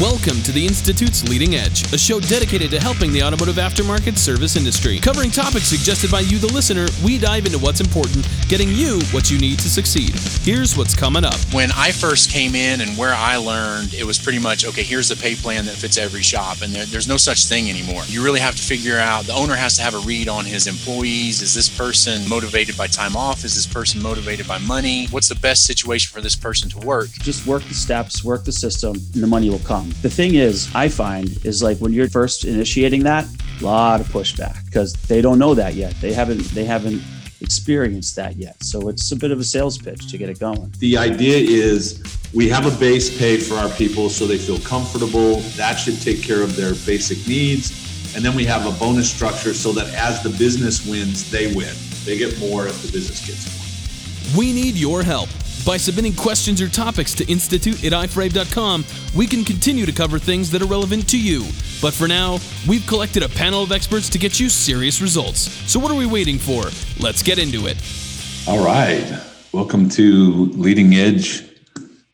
Welcome to the Institute's Leading Edge, a show dedicated to helping the automotive aftermarket service industry. Covering topics suggested by you, the listener, we dive into what's important, getting you what you need to succeed. Here's what's coming up. When I first came in and where I learned, it was pretty much okay, here's the pay plan that fits every shop. And there, there's no such thing anymore. You really have to figure out the owner has to have a read on his employees. Is this person motivated by time off? Is this person motivated by money? What's the best situation for this person to work? Just work the steps, work the system, and the money will come. Um, the thing is, I find, is like when you're first initiating that, a lot of pushback because they don't know that yet. They haven't they haven't experienced that yet. So it's a bit of a sales pitch to get it going. The idea is we have a base pay for our people so they feel comfortable. That should take care of their basic needs. And then we have a bonus structure so that as the business wins, they win. They get more if the business gets more. We need your help. By submitting questions or topics to institute at iforabe.com, we can continue to cover things that are relevant to you. But for now, we've collected a panel of experts to get you serious results. So what are we waiting for? Let's get into it. All right. Welcome to Leading Edge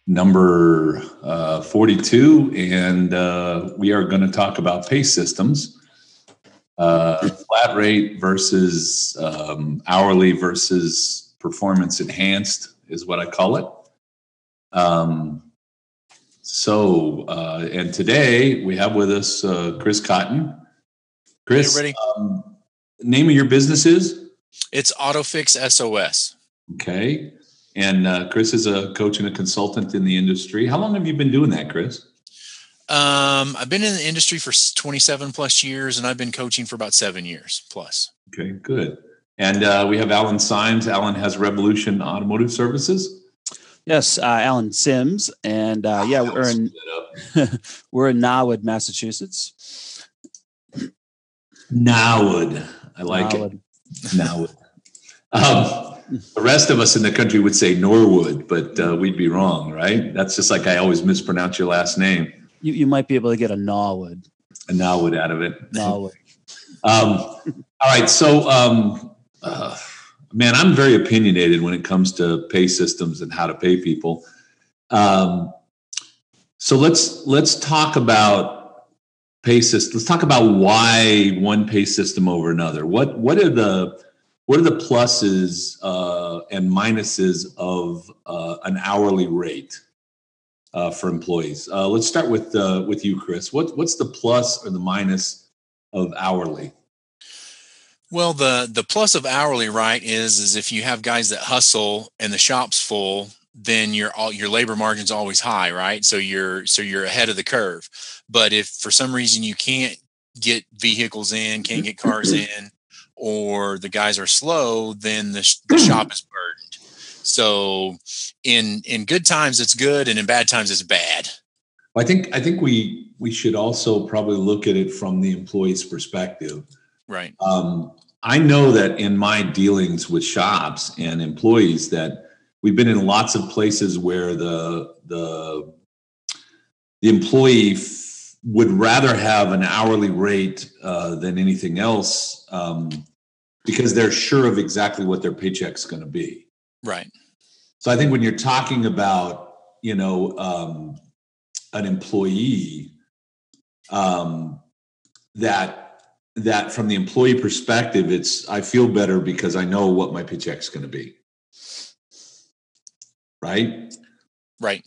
number uh, 42. And uh, we are going to talk about pay systems. Uh, flat rate versus um, hourly versus performance enhanced is what I call it. Um, so, uh, and today we have with us uh, Chris Cotton. Chris, Hey, um, name of your business is? It's AutoFix SOS. Okay. And uh, Chris is a coach and a consultant in the industry. How long have you been doing that, Chris? Um, I've been in the industry for 27 plus years and I've been coaching for about seven years plus. Okay, good. And uh, we have Alan Symes. Alan has Revolution Automotive Services. Yes, uh, Alan Sims, and uh, yeah, we're in we're in Norwood, Massachusetts. Norwood. I like Norwood. it. Norwood. Um, the rest of us in the country would say Norwood, but uh, we'd be wrong, right? That's just like I always mispronounce your last name. You, you might be able to get a Norwood. A Norwood out of it. Norwood. Um, all right. So, um, uh, man, I'm very opinionated when it comes to pay systems and how to pay people. Um, so let's let's talk about pay system. Let's talk about why one pay system over another. What what are the what are the pluses uh, and minuses of uh, an hourly rate uh, for employees? Uh, let's start with uh, with you, Chris. What what's the plus or the minus of hourly? Well, the the plus of hourly, right, is is if you have guys that hustle and the shop's full, then your all your labor margin's always high, right? So you're so you're ahead of the curve. But if for some reason you can't get vehicles in, can't get cars in, or the guys are slow, then the, the shop is burdened. So in in good times it's good, and in bad times it's bad. I think I think we we should also probably look at it from the employee's perspective. Right. Um, I know that in my dealings with shops and employees that we've been in lots of places where the the the employee f- would rather have an hourly rate uh, than anything else um, because they're sure of exactly what their paycheck's going to be. Right. So I think when you're talking about you know um, an employee um, that that from the employee perspective, it's I feel better because I know what my paycheck's going to be, right? Right.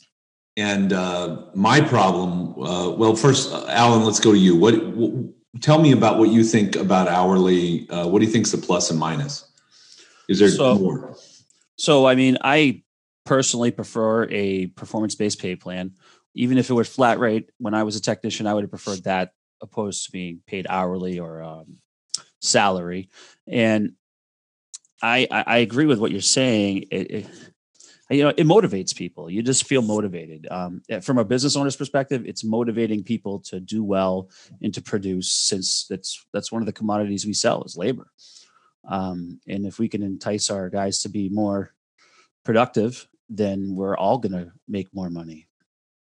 And uh, my problem, uh, well, first, uh, Alan, let's go to you. What, w- tell me about what you think about hourly? Uh, what do you think's the plus and minus? Is there So- more? So, I mean, I personally prefer a performance based pay plan. Even if it were flat rate, when I was a technician, I would have preferred that opposed to being paid hourly or um, salary. And I, I, I agree with what you're saying. It, it, you know, it motivates people. You just feel motivated. Um, eh, from a business owner's perspective, it's motivating people to do well and to produce, since that's that's one of the commodities we sell is labor. Um, and if we can entice our guys to be more productive, then we're all going to make more money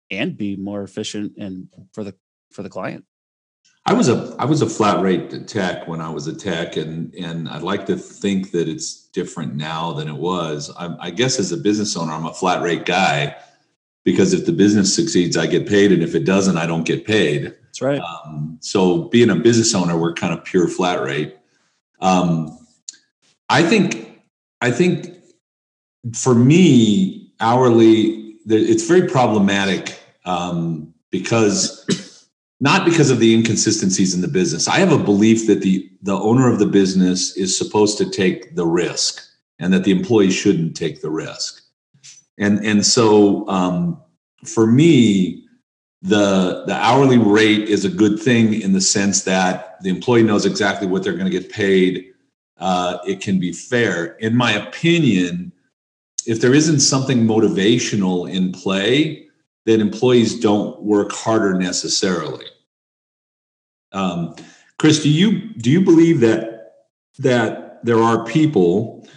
and be more efficient and for the for the client. I was a I was a flat rate tech when I was a tech, and and I'd like to think that it's different now than it was. I, I guess as a business owner, I'm a flat rate guy, because if the business succeeds, I get paid, and if it doesn't, I don't get paid. That's right. Um, so being a business owner, we're kind of pure flat rate. Um, I think, I think for me, hourly, it's very problematic um, because not because of the inconsistencies in the business. I have a belief that the the owner of the business is supposed to take the risk, and that the employee shouldn't take the risk. And and so um, for me, the the hourly rate is a good thing in the sense that the employee knows exactly what they're going to get paid. Uh, it can be fair, in my opinion. If there isn't something motivational in play, then employees don't work harder necessarily. Um, Chris, do you do you believe that that there are people,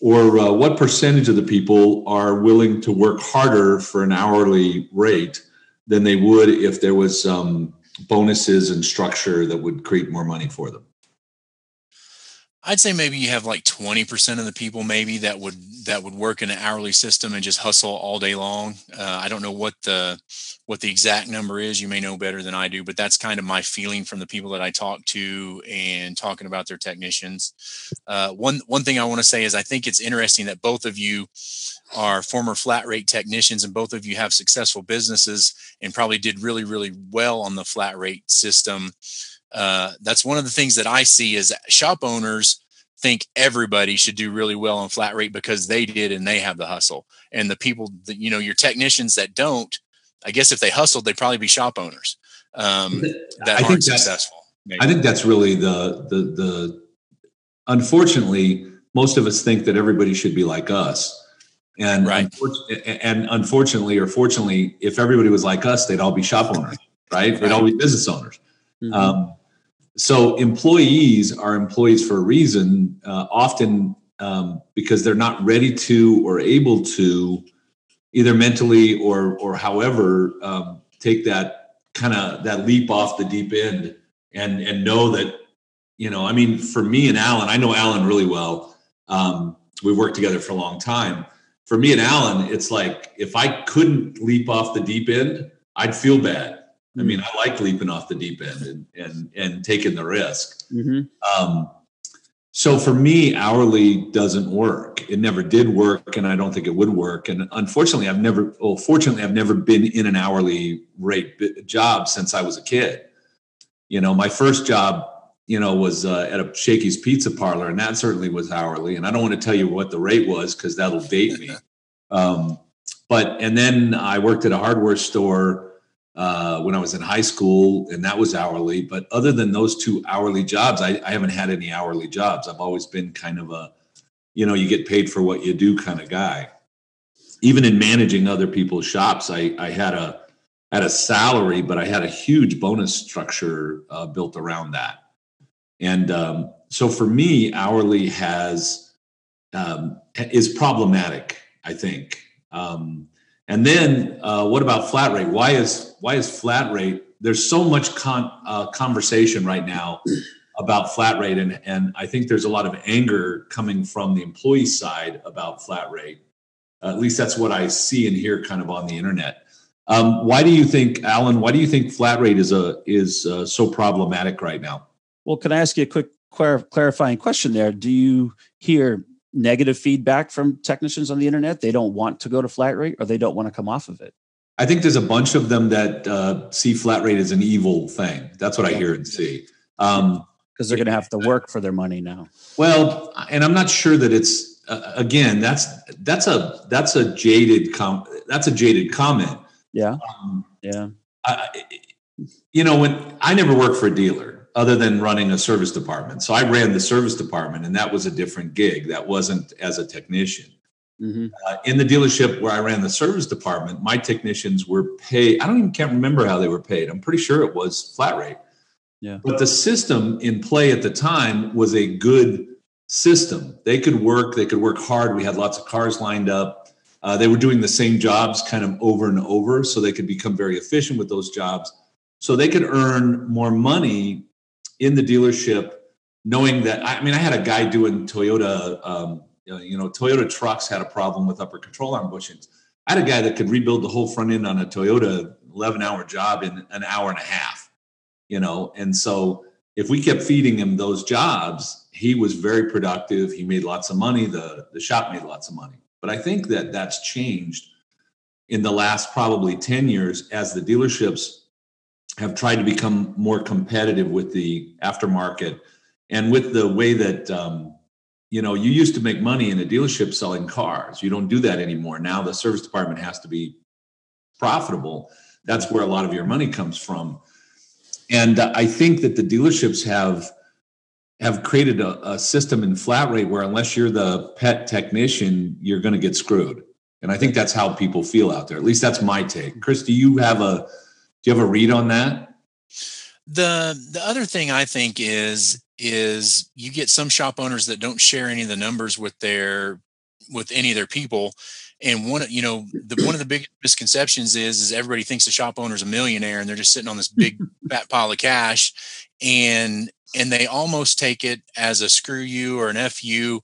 or uh, what percentage of the people are willing to work harder for an hourly rate than they would if there was um, bonuses and structure that would create more money for them? I'd say maybe you have like 20% of the people maybe that would that would work in an hourly system and just hustle all day long. Uh, I don't know what the what the exact number is. You may know better than I do, but that's kind of my feeling from the people that I talk to and talking about their technicians. Uh, one one thing I want to say is I think it's interesting that both of you are former flat rate technicians and both of you have successful businesses and probably did really really well on the flat rate system uh, that's one of the things that I see is shop owners think everybody should do really well on flat rate because they did and they have the hustle. And the people that, you know, your technicians that don't, I guess if they hustled, they'd probably be shop owners um, that I aren't successful. Maybe. I think that's really the, the, the, unfortunately, most of us think that everybody should be like us. And, right. and unfortunately, or fortunately, if everybody was like us, they'd all be shop owners, right? right. They'd all be business owners. Mm-hmm. Um, so employees are employees for a reason, uh, often um, because they're not ready to or able to, either mentally or or however, um, take that kind of that leap off the deep end and and know that you know. I mean, for me and Alan, I know Alan really well. Um, we've worked together for a long time. For me and Alan, it's like if I couldn't leap off the deep end, I'd feel bad I mean, I like leaping off the deep end and and, and taking the risk. Mm-hmm. Um, so for me, hourly doesn't work. It never did work, and I don't think it would work. And unfortunately, I've never, well, fortunately, I've never been in an hourly rate job since I was a kid. You know, my first job, you know, was uh, at a Shakey's Pizza Parlor, and that certainly was hourly. And I don't want to tell you what the rate was because that'll date me. um, but and then I worked at a hardware store uh, when I was in high school, and that was hourly. But other than those two hourly jobs, I, I, haven't had any hourly jobs. I've always been kind of a, you know, you get paid for what you do kind of guy. Even in managing other people's shops, I, I had a had a salary, but I had a huge bonus structure uh, built around that. And um, so for me, hourly has um, is problematic. I think. Um, and then uh, what about flat rate? Why is why is flat rate? There's so much con, uh, conversation right now about flat rate, and and I think there's a lot of anger coming from the employee side about flat rate. Uh, at least that's what I see and hear kind of on the internet. Um, why do you think, Alan? Why do you think flat rate is a is uh, so problematic right now? Well, can I ask you a quick clarifying question there? Do you hear negative feedback from technicians on the internet. They don't want to go to flat rate or they don't want to come off of it. I think there's a bunch of them that uh, see flat rate as an evil thing. That's what I hear and see. Um, because they're going to have to work for their money now. Well, and I'm not sure that it's uh, again that's that's a that's a jaded com that's a jaded comment. Yeah. Um, yeah. I, you know, when I never worked for a dealer, other than running a service department. So I ran the service department, and that was a different gig. That wasn't as a technician. Mm-hmm. Uh, in the dealership where I ran the service department, my technicians were paid. I don't even can't remember how they were paid. I'm pretty sure it was flat rate. Yeah. But the system in play at the time was a good system. They could work. They could work hard. We had lots of cars lined up. Uh, they were doing the same jobs kind of over and over, so they could become very efficient with those jobs. So they could earn more money in the dealership, knowing that I mean, I had a guy doing Toyota. Um, you know, Toyota trucks had a problem with upper control arm bushings. I had a guy that could rebuild the whole front end on a Toyota 11 hour job in an hour and a half, you know, and so if we kept feeding him those jobs, he was very productive. He made lots of money. The, the shop made lots of money. But I think that that's changed in the last probably 10 years as the dealerships have tried to become more competitive with the aftermarket and with the way that um, you know you used to make money in a dealership selling cars. You don't do that anymore. Now the service department has to be profitable. That's where a lot of your money comes from. And i think that the dealerships have have created a, a system in flat rate where unless you're the pet technician you're going to get screwed. And i think that's how people feel out there. At least that's my take. Chris do you have a do you have a read on that? The the other thing i think is is you get some shop owners that don't share any of the numbers with their with any of their people. And one you know the one of the big misconceptions is is everybody thinks the shop owner's a millionaire and they're just sitting on this big fat pile of cash. And and they almost take it as a screw you or an fu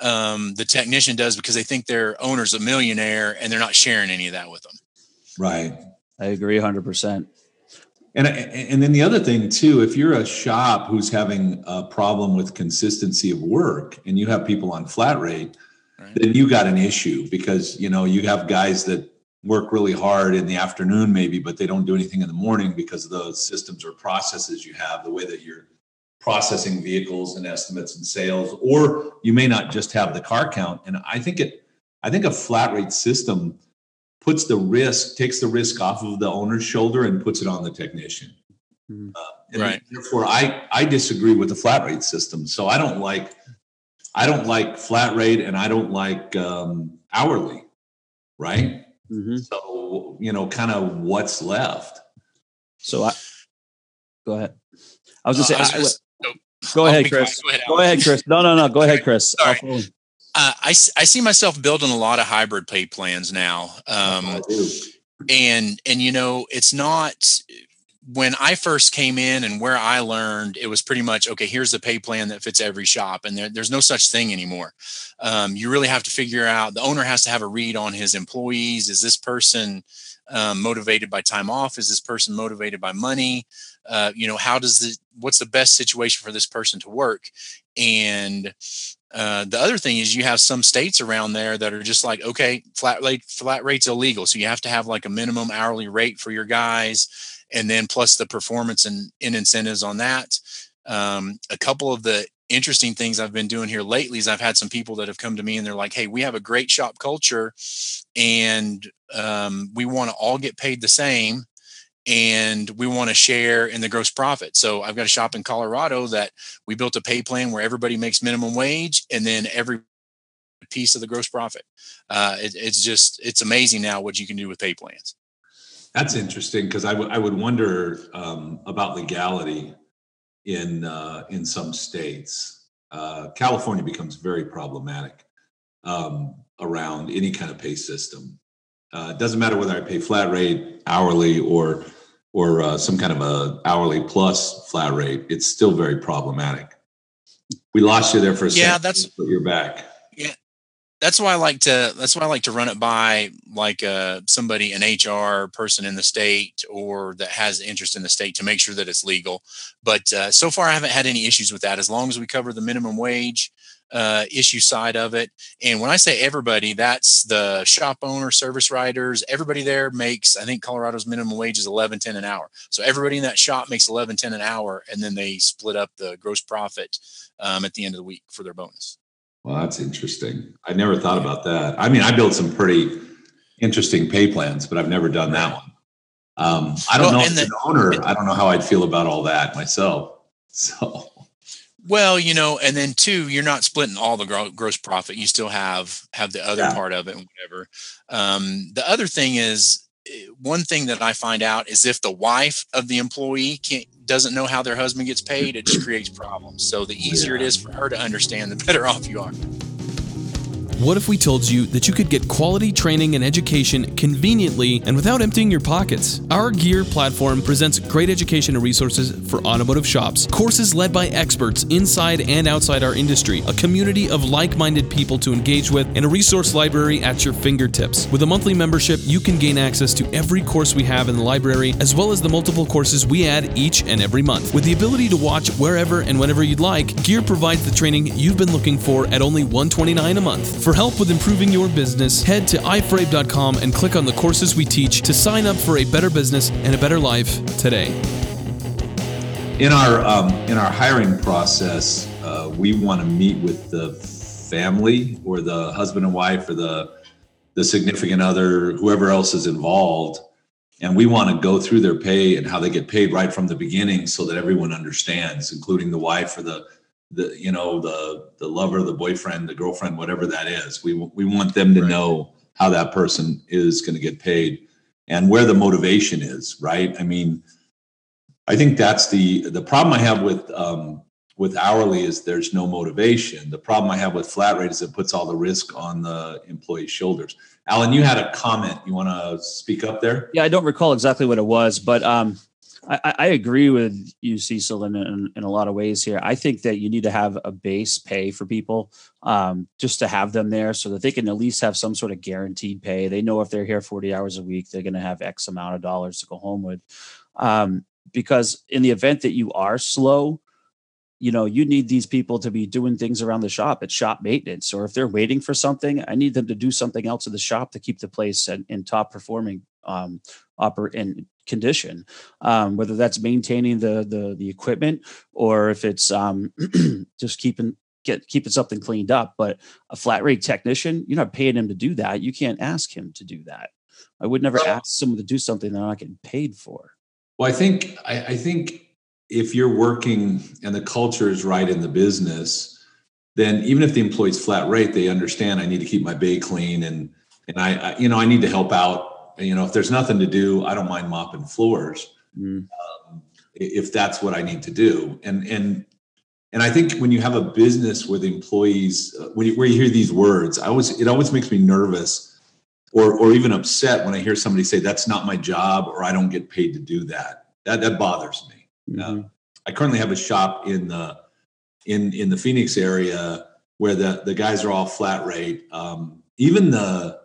um, the technician does because they think their owner's a millionaire and they're not sharing any of that with them. Right i agree 100% and and then the other thing too, if you're a shop who's having a problem with consistency of work and you have people on flat rate, right. then you got an issue because you know you have guys that work really hard in the afternoon maybe, but they don't do anything in the morning because of the systems or processes you have, the way that you're processing vehicles and estimates and sales, or you may not just have the car count. And I think it, I think a flat rate system puts the risk, takes the risk off of the owner's shoulder and puts it on the technician. Mm-hmm. Uh, right. Therefore, I I disagree with the flat rate system. So I don't like I don't like flat rate and I don't like um, hourly. Right. Mm-hmm. So you know, kind of what's left. So I go ahead. I was just uh, saying. Oh, go ahead, Chris. Go ahead, go ahead, Chris. No, no, no. Go ahead, Chris. Sorry. Uh, I, I see myself building a lot of hybrid pay plans now. Um, and, and, you know, it's not when I first came in and where I learned, it was pretty much, okay, here's the pay plan that fits every shop. And there, there's no such thing anymore. Um, you really have to figure out, the owner has to have a read on his employees. Is this person um, motivated by time off? Is this person motivated by money? Uh, you know, how does the, what's the best situation for this person to work? And uh, the other thing is you have some states around there that are just like, okay, flat rate, flat rate's illegal. So you have to have like a minimum hourly rate for your guys. And then plus the performance and, and incentives on that. Um, a couple of the interesting things I've been doing here lately is I've had some people that have come to me and they're like, Hey, we have a great shop culture and um, we want to all get paid the same and we want to share in the gross profit. So I've got a shop in Colorado that we built a pay plan where everybody makes minimum wage and then every piece of the gross profit. Uh, it, it's just, it's amazing now what you can do with pay plans. That's interesting because I, w- I would wonder um, about legality in uh, in some states. Uh, California becomes very problematic um, around any kind of pay system. Uh, it doesn't matter whether I pay flat rate, hourly, or or uh, some kind of a hourly plus flat rate. It's still very problematic. We lost you there for a yeah, second. that's but you're back. Yeah, that's why I like to. That's why I like to run it by like uh, somebody, an HR person in the state, or that has interest in the state to make sure that it's legal. But uh, so far, I haven't had any issues with that. As long as we cover the minimum wage uh, issue side of it. And when I say everybody, that's the shop owner, service writers, everybody there makes, I think Colorado's minimum wage is 11, 10 an hour. So everybody in that shop makes 11, 10 an hour. And then they split up the gross profit um, at the end of the week for their bonus. Well, that's interesting. I never thought about that. I mean, I built some pretty interesting pay plans, but I've never done that one. Um, I don't well, know as the, an owner, I don't know how I'd feel about all that myself. So well, you know, and then two, you're not splitting all the gross profit. You still have have the other yeah. part of it and whatever. Um, the other thing is eh, one thing that I find out is if the wife of the employee can't doesn't know how their husband gets paid, it just creates problems. So the easier yeah. it is for her to understand, the better off you are. What if we told you that you could get quality training and education conveniently and without emptying your pockets? Our Gear platform presents great education and resources for automotive shops, courses led by experts inside and outside our industry, a community of like minded people to engage with, and a resource library at your fingertips. With a monthly membership, you can gain access to every course we have in the library, as well as the multiple courses we add each and every month. With the ability to watch wherever and whenever you'd like, Gear provides the training you've been looking for at only 129 a month. For help with improving your business, head to iforabe.com and click on the courses we teach to sign up for a better business and a better life today. In our um, in our hiring process, uh, we want to meet with the family or the husband and wife or the the significant other, whoever else is involved, and we want to go through their pay and how they get paid right from the beginning, so that everyone understands, including the wife or the the you know the the lover, the boyfriend, the girlfriend, whatever that is. We we want them to Right. know how that person is going to get paid and where the motivation is. Right? I mean, I think that's the the problem I have with um, with hourly is there's no motivation. The problem I have with flat rate is it puts all the risk on the employee's shoulders. Alan, you had a comment. You want to speak up there? Yeah, I don't recall exactly what it was, but um, I, I- agree with you, Cecil, in, in, in a lot of ways here. I think that you need to have a base pay for people um, just to have them there so that they can at least have some sort of guaranteed pay. They know if they're here 40 hours a week, they're going to have X amount of dollars to go home with. Um, because in the event that you are slow, you know, you need these people to be doing things around the shop at shop maintenance, or if they're waiting for something, I need them to do something else in the shop to keep the place in, in top performing um, in condition. Um, whether that's maintaining the the the equipment or if it's um, just keeping get keeping something cleaned up. But a flat rate technician, you're not paying him to do that. You can't ask him to do that. I would never ask someone to do something they're not getting paid for. Well, I think I, I think if you're working and the culture is right in the business, then even if the employee's flat rate, they understand I need to keep my bay clean and and I, I you know I need to help out. You know, if there's nothing to do, I don't mind mopping floors Mm. um, if that's what I need to do. And and and I think when you have a business where the employees, uh, when you, where you hear these words, I always it always makes me nervous or or even upset when I hear somebody say that's not my job or I don't get paid to do that. That that bothers me. Mhm. I currently have a shop in the in in the Phoenix area where the the guys are all flat rate. Um, even the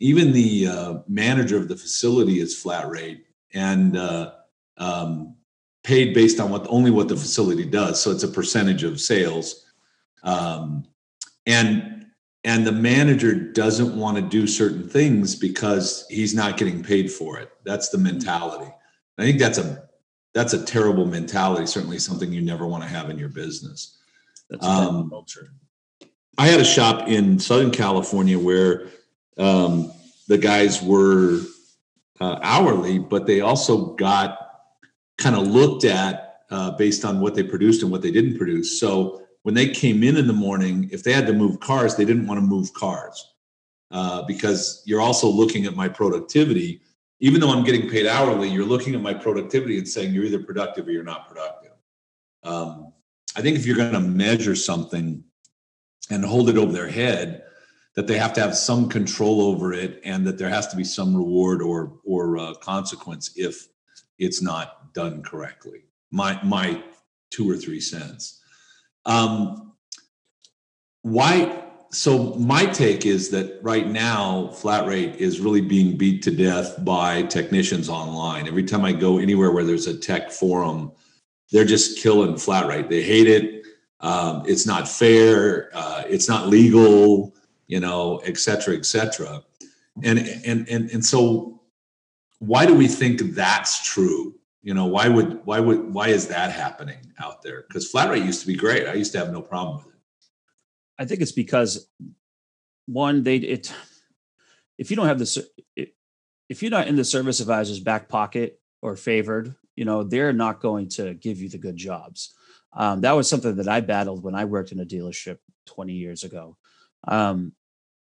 even the uh, manager of the facility is flat rate and uh, um, paid based on what only what the facility does. So it's a percentage of sales. Um, and and the manager doesn't want to do certain things because he's not getting paid for it. That's the mentality. I think that's a that's a terrible mentality. Certainly something you never want to have in your business. That's Um, culture. I had a shop in Southern California where um, the guys were uh, hourly, but they also got kind of looked at uh, based on what they produced and what they didn't produce. So when they came in in the morning, if they had to move cars, they didn't want to move cars uh, because you're also looking at my productivity. Even though I'm getting paid hourly, you're looking at my productivity and saying you're either productive or you're not productive. Um, I think if you're going to measure something and hold it over their head, that they have to have some control over it, and that there has to be some reward or or uh, consequence if it's not done correctly. My my two or three cents. Um, why? So my take is that right now, flat rate is really being beat to death by technicians online. Every time I go anywhere where there's a tech forum, they're just killing flat rate. They hate it. Um, it's not fair. Uh, it's not legal. You know, et cetera, et cetera. And and and and so, why do we think that's true? You know, why would why would why is that happening out there? Because flat rate used to be great. I used to have no problem with it. I think it's because one, they it if you don't have i- if you're not in the service advisor's back pocket or favored, you know they're not going to give you the good jobs. Um, that was something that I battled when I worked in a dealership 20 years ago. Um,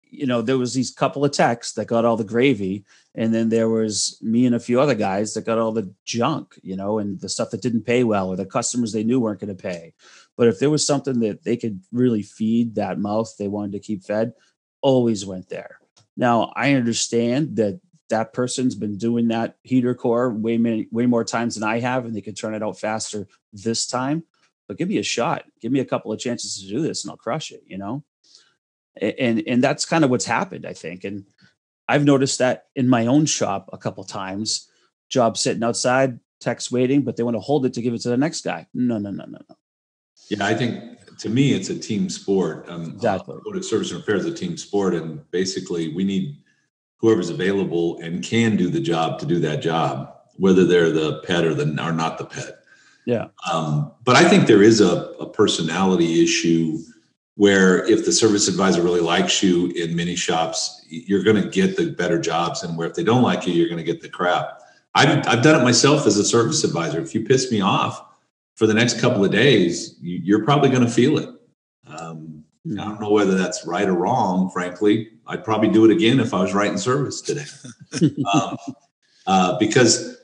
you know, there was these couple of techs that got all the gravy, and then there was me and a few other guys that got all the junk, you know, and the stuff that didn't pay well, or the customers they knew weren't going to pay. But if there was something that they could really feed that mouth they wanted to keep fed, always went there. Now I understand that that person's been doing that heater core way many way more times than I have, and they can turn it out faster this time. But give me a shot. Give me a couple of chances to do this, and I'll crush it. You know, and and that's kind of what's happened, I think. And I've noticed that in my own shop a couple times. Job sitting outside, text waiting, but they want to hold it to give it to the next guy. No, no, no, no, no. Yeah, I think to me it's a team sport. Um, exactly. Uh, service and repair is a team sport, and basically we need whoever's available and can do the job to do that job, whether they're the pet or the or not the pet. Yeah. Um, but I think there is a, a personality issue where if the service advisor really likes you in many shops, you're going to get the better jobs, and where if they don't like you, you're going to get the crap. I've I've done it myself as a service advisor. If you piss me off for the next couple of days, you, are probably going to feel it. Um, I don't know whether that's right or wrong. Frankly, I'd probably do it again if I was writing service today, um, uh, because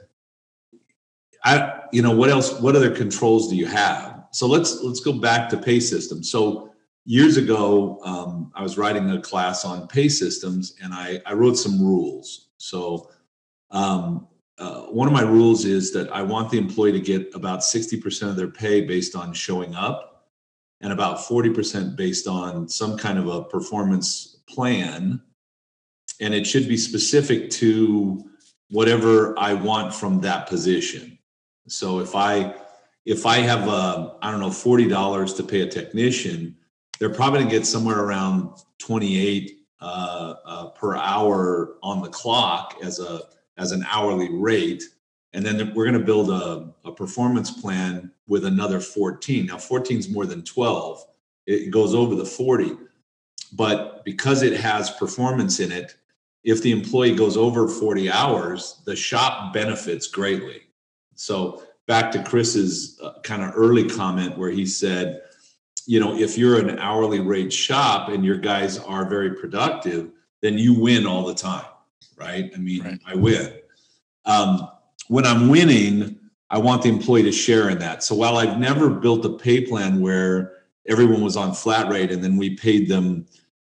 I, you know, what else? What other controls do you have? So let's let's go back to pay system. So years ago, um, I was writing a class on pay systems, and I, I wrote some rules. So, um, uh, one of my rules is that I want the employee to get about 60% of their pay based on showing up, and about 40% based on some kind of a performance plan. And it should be specific to whatever I want from that position. So if I if I have a I don't know forty dollars to pay a technician, they're probably going to get somewhere around 28 uh, uh, per hour on the clock as a as an hourly rate. And then we're going to build a, a performance plan with another 14 now 14 is more than 12 it goes over the 40 but because it has performance in it if the employee goes over 40 hours the shop benefits greatly. So back to chris's uh, kind of early comment where he said you know, if you're an hourly rate shop and your guys are very productive, then you win all the time, right? I mean, right. I win. Um, when I'm winning, I want the employee to share in that. So while I've never built a pay plan where everyone was on flat rate and then we paid them,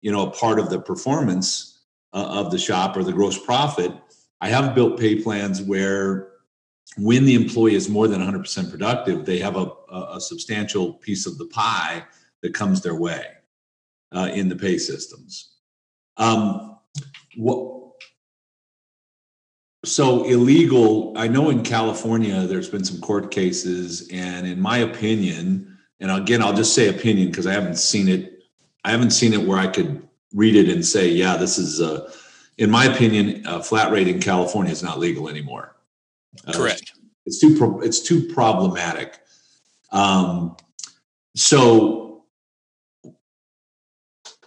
you know, a part of the performance uh, of the shop or the gross profit, I have built pay plans where when the employee is more than 100% productive, they have a, a, a substantial piece of the pie that comes their way uh, in the pay systems. Um, what, so illegal, I know in California there's been some court cases, and in my opinion, and again, I'll just say opinion because I haven't seen it. I haven't seen it where I could read it and say, yeah, this is, uh, in my opinion, a flat rate in California is not legal anymore. Uh, Correct. It's too pro- it's too problematic. Um, so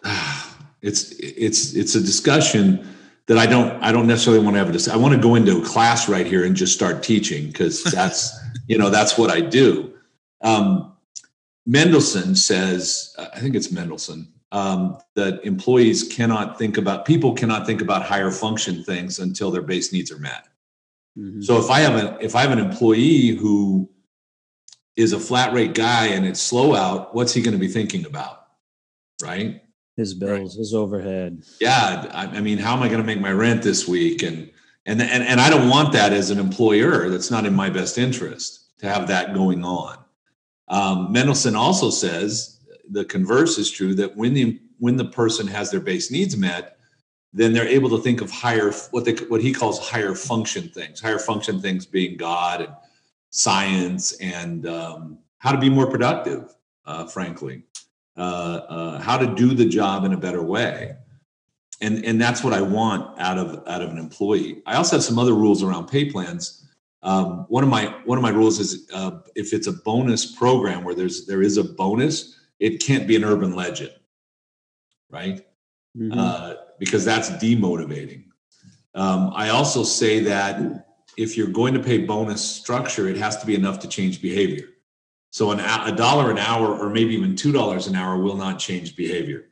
it's it's it's a discussion that I don't I don't necessarily want to have a discussion. I want to go into a class right here and just start teaching because that's you know that's what I do. Um, Mendelsohn says I think it's Mendelsohn um, that employees cannot think about people cannot think about higher function things until their base needs are met. Mm-hmm. So if I have an if I have an employee who is a flat rate guy and it's slow out, what's he going to be thinking about? Right? His bills, right. his overhead. Yeah, I, I mean, how am I going to make my rent this week? And and and and I don't want that as an employer. That's not in my best interest to have that going on. Um, Mendelsohn also says the converse is true that when the when the person has their base needs met, then they're able to think of higher what they what he calls higher function things higher function things being god and science and um, how to be more productive uh, frankly uh, uh, how to do the job in a better way. And and that's what i want out of out of an employee. I also have some other rules around pay plans. Um, one of my one of my rules is uh, if it's a bonus program where there's there is a bonus it can't be an urban legend right? Mm-hmm. Because that's demotivating. Um, I also say that if you're going to pay bonus structure, it has to be enough to change behavior. So an, a dollar an hour, or maybe even two dollars an hour, will not change behavior.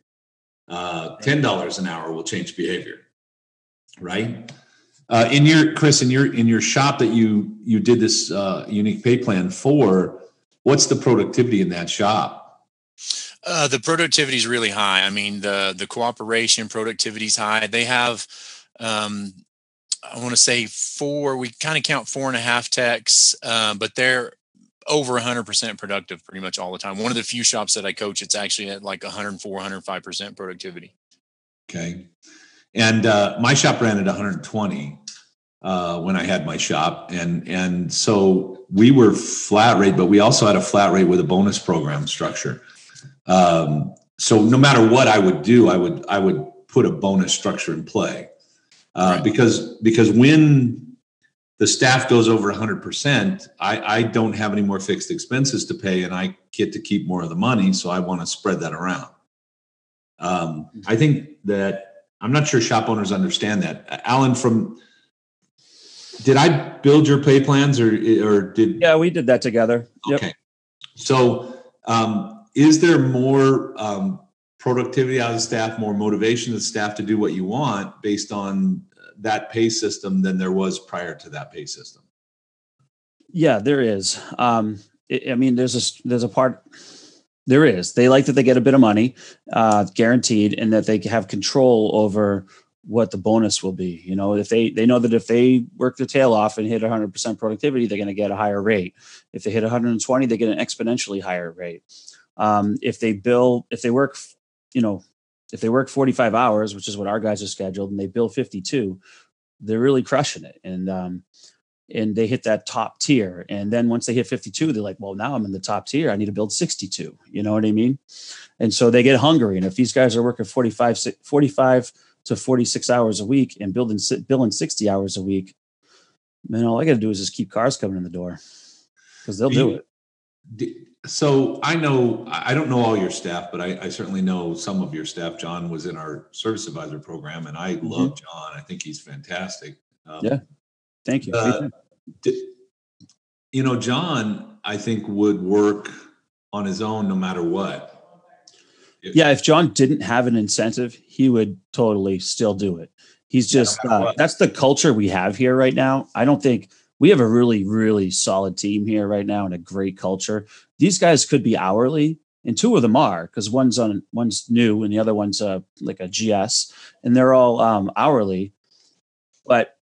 Uh, Ten dollars an hour will change behavior, right? Uh, in your Chris, in your in your shop that you you did this uh, unique pay plan for, what's the productivity in that shop? Uh, the productivity is really high. I mean, the the cooperation productivity is high. They have, um, I want to say four. We kind of count four and a half techs, uh, but they're over 100% productive pretty much all the time. One of the few shops that I coach, it's actually at like 104, 105% productivity. Okay. And uh, my shop ran at 120 uh, when I had my shop, and and so we were flat rate, but we also had a flat rate with a bonus program structure. Um, so no matter what I would do, I would I would put a bonus structure in play uh, right. because because when the staff goes over 100%, I, I don't have any more fixed expenses to pay and I get to keep more of the money. So I want to spread that around. Um, I think that I'm not sure shop owners understand that. Alan, from did I build your pay plans or or did Yeah, we did that together. Okay. Yep. So um, is there more um, productivity out of the staff, more motivation of staff to do what you want based on that pay system than there was prior to that pay system? Yeah, there is. Um, it, I mean, there's a there's a part. There is. They like that they get a bit of money, uh, guaranteed, and that they have control over what the bonus will be. You know, if they they know that if they work their tail off and hit 100% productivity, they're going to get a higher rate. If they hit 120, they get an exponentially higher rate. Um, if they bill, if they work, you know, if they work 45 hours, which is what our guys are scheduled, and they bill 52, they're really crushing it. And um, and they hit that top tier. And then once they hit 52, they're like, well, now I'm in the top tier. I need to build 62. You know what I mean? And so they get hungry. And if these guys are working 45, 45 to 46 hours a week and building billing 60 hours a week, man, all I got to do is just keep cars coming in the door because they'll do, do it. So I know I don't know all your staff, but I, I, certainly know some of your staff. John was in our service advisor program, and I mm-hmm. love John. I think he's fantastic. Um, yeah, thank you. Uh, you know, John, I think would work on his own no matter what. If, yeah, if John didn't have an incentive, he would totally still do it. He's just uh, that's the culture we have here right now. I don't think we have a really, really solid team here right now and a great culture. These guys could be hourly, and two of them are because one's on one's new and the other one's uh, like a GS, and they're all um, hourly, but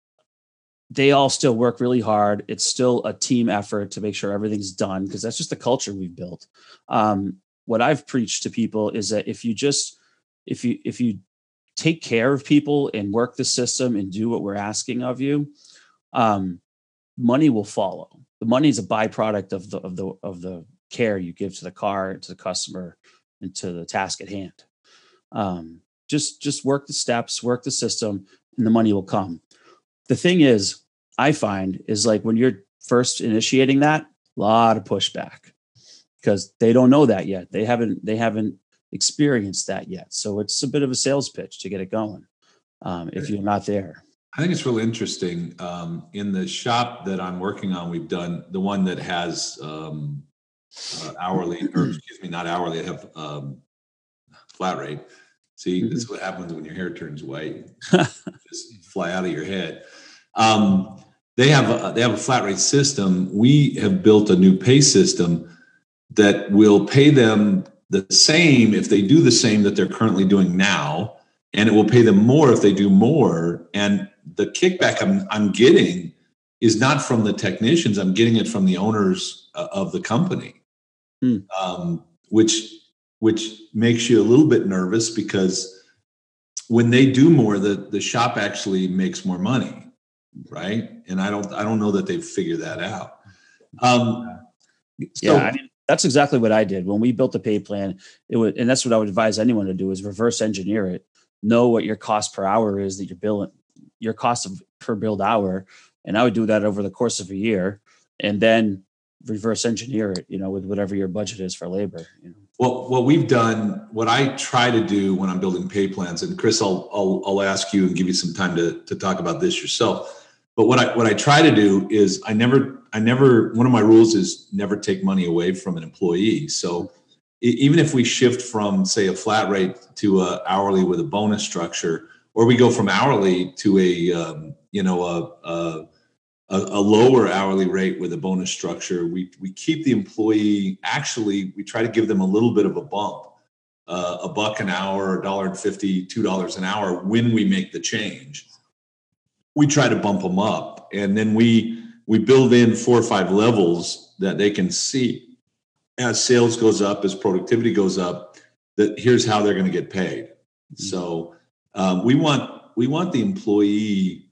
they all still work really hard. It's still a team effort to make sure everything's done because that's just the culture we've built. Um, what I've preached to people is that if you just if you if you take care of people and work the system and do what we're asking of you, um, money will follow. The money is a byproduct of the of the of the care you give to the car, to the customer, and to the task at hand. Um, just just work the steps, work the system, and the money will come. The thing is, I find is like when you're first initiating that, a lot of pushback because they don't know that yet. They haven't they haven't experienced that yet. So it's a bit of a sales pitch to get it going um, if you're not there. I think it's really interesting. Um, in the shop that I'm working on, we've done the one that has um, uh, hourly, or excuse me, not hourly. I have um, flat rate. See, mm-hmm. this is what happens when your hair turns white. just fly out of your head. Um, they have a, they have a flat rate system. We have built a new pay system that will pay them the same if they do the same that they're currently doing now, and it will pay them more if they do more. And the kickback I'm, I'm getting is not from the technicians. I'm getting it from the owners uh, of the company, hmm. um, which which makes you a little bit nervous because when they do more, the the shop actually makes more money, right? And I don't I don't know that they've figured that out. Um, so, yeah, I mean, that's exactly what I did when we built the pay plan. It would, and that's what I would advise anyone to do: is reverse engineer it. Know what your cost per hour is that you're billing your cost of per build hour, and I would do that over the course of a year, and then reverse engineer it, you know, with whatever your budget is for labor. You know. Well, what we've done, what I try to do when I'm building pay plans, and Chris, I'll I'll, I'll ask you and give you some time to to talk about this yourself. But what I what I try to do is I never I never one of my rules is never take money away from an employee. So even if we shift from say a flat rate to a hourly with a bonus structure, or we go from hourly to a um, you know a, a, a lower hourly rate with a bonus structure we we keep the employee actually we try to give them a little bit of a bump uh, a buck an hour, a dollar and fifty, two dollars an hour when we make the change. We try to bump them up, and then we we build in four or five levels that they can see as sales goes up, as productivity goes up. That here's how they're going to get paid. Mm-hmm. So um, we want we want the employee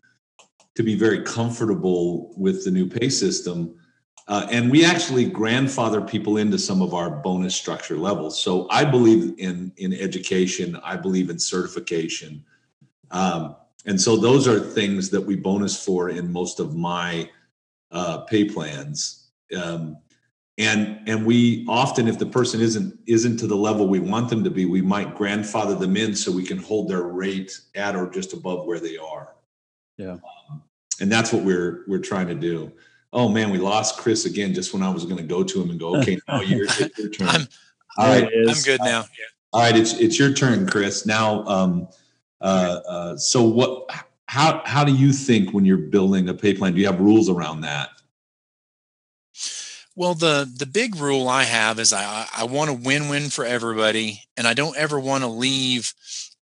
to be very comfortable with the new pay system uh, and we actually grandfather people into some of our bonus structure levels. So I believe in in education. I believe in certification, um, and so those are things that we bonus for in most of my uh, pay plans. Um, and and we often, if the person isn't isn't to the level we want them to be, we might grandfather them in so we can hold their rate at or just above where they are. Yeah, um, and that's what we're we're trying to do oh man, we lost Chris again just when I was going to go to him and go, okay, now your, your turn. I'm, all right, I'm good now. All right, it's it's your turn, Chris. Now, um, uh, uh, so what? How how do you think when you're building a pay plan? Do you have rules around that? Well, the the big rule I have is I I want a win win for everybody, and I don't ever want to leave.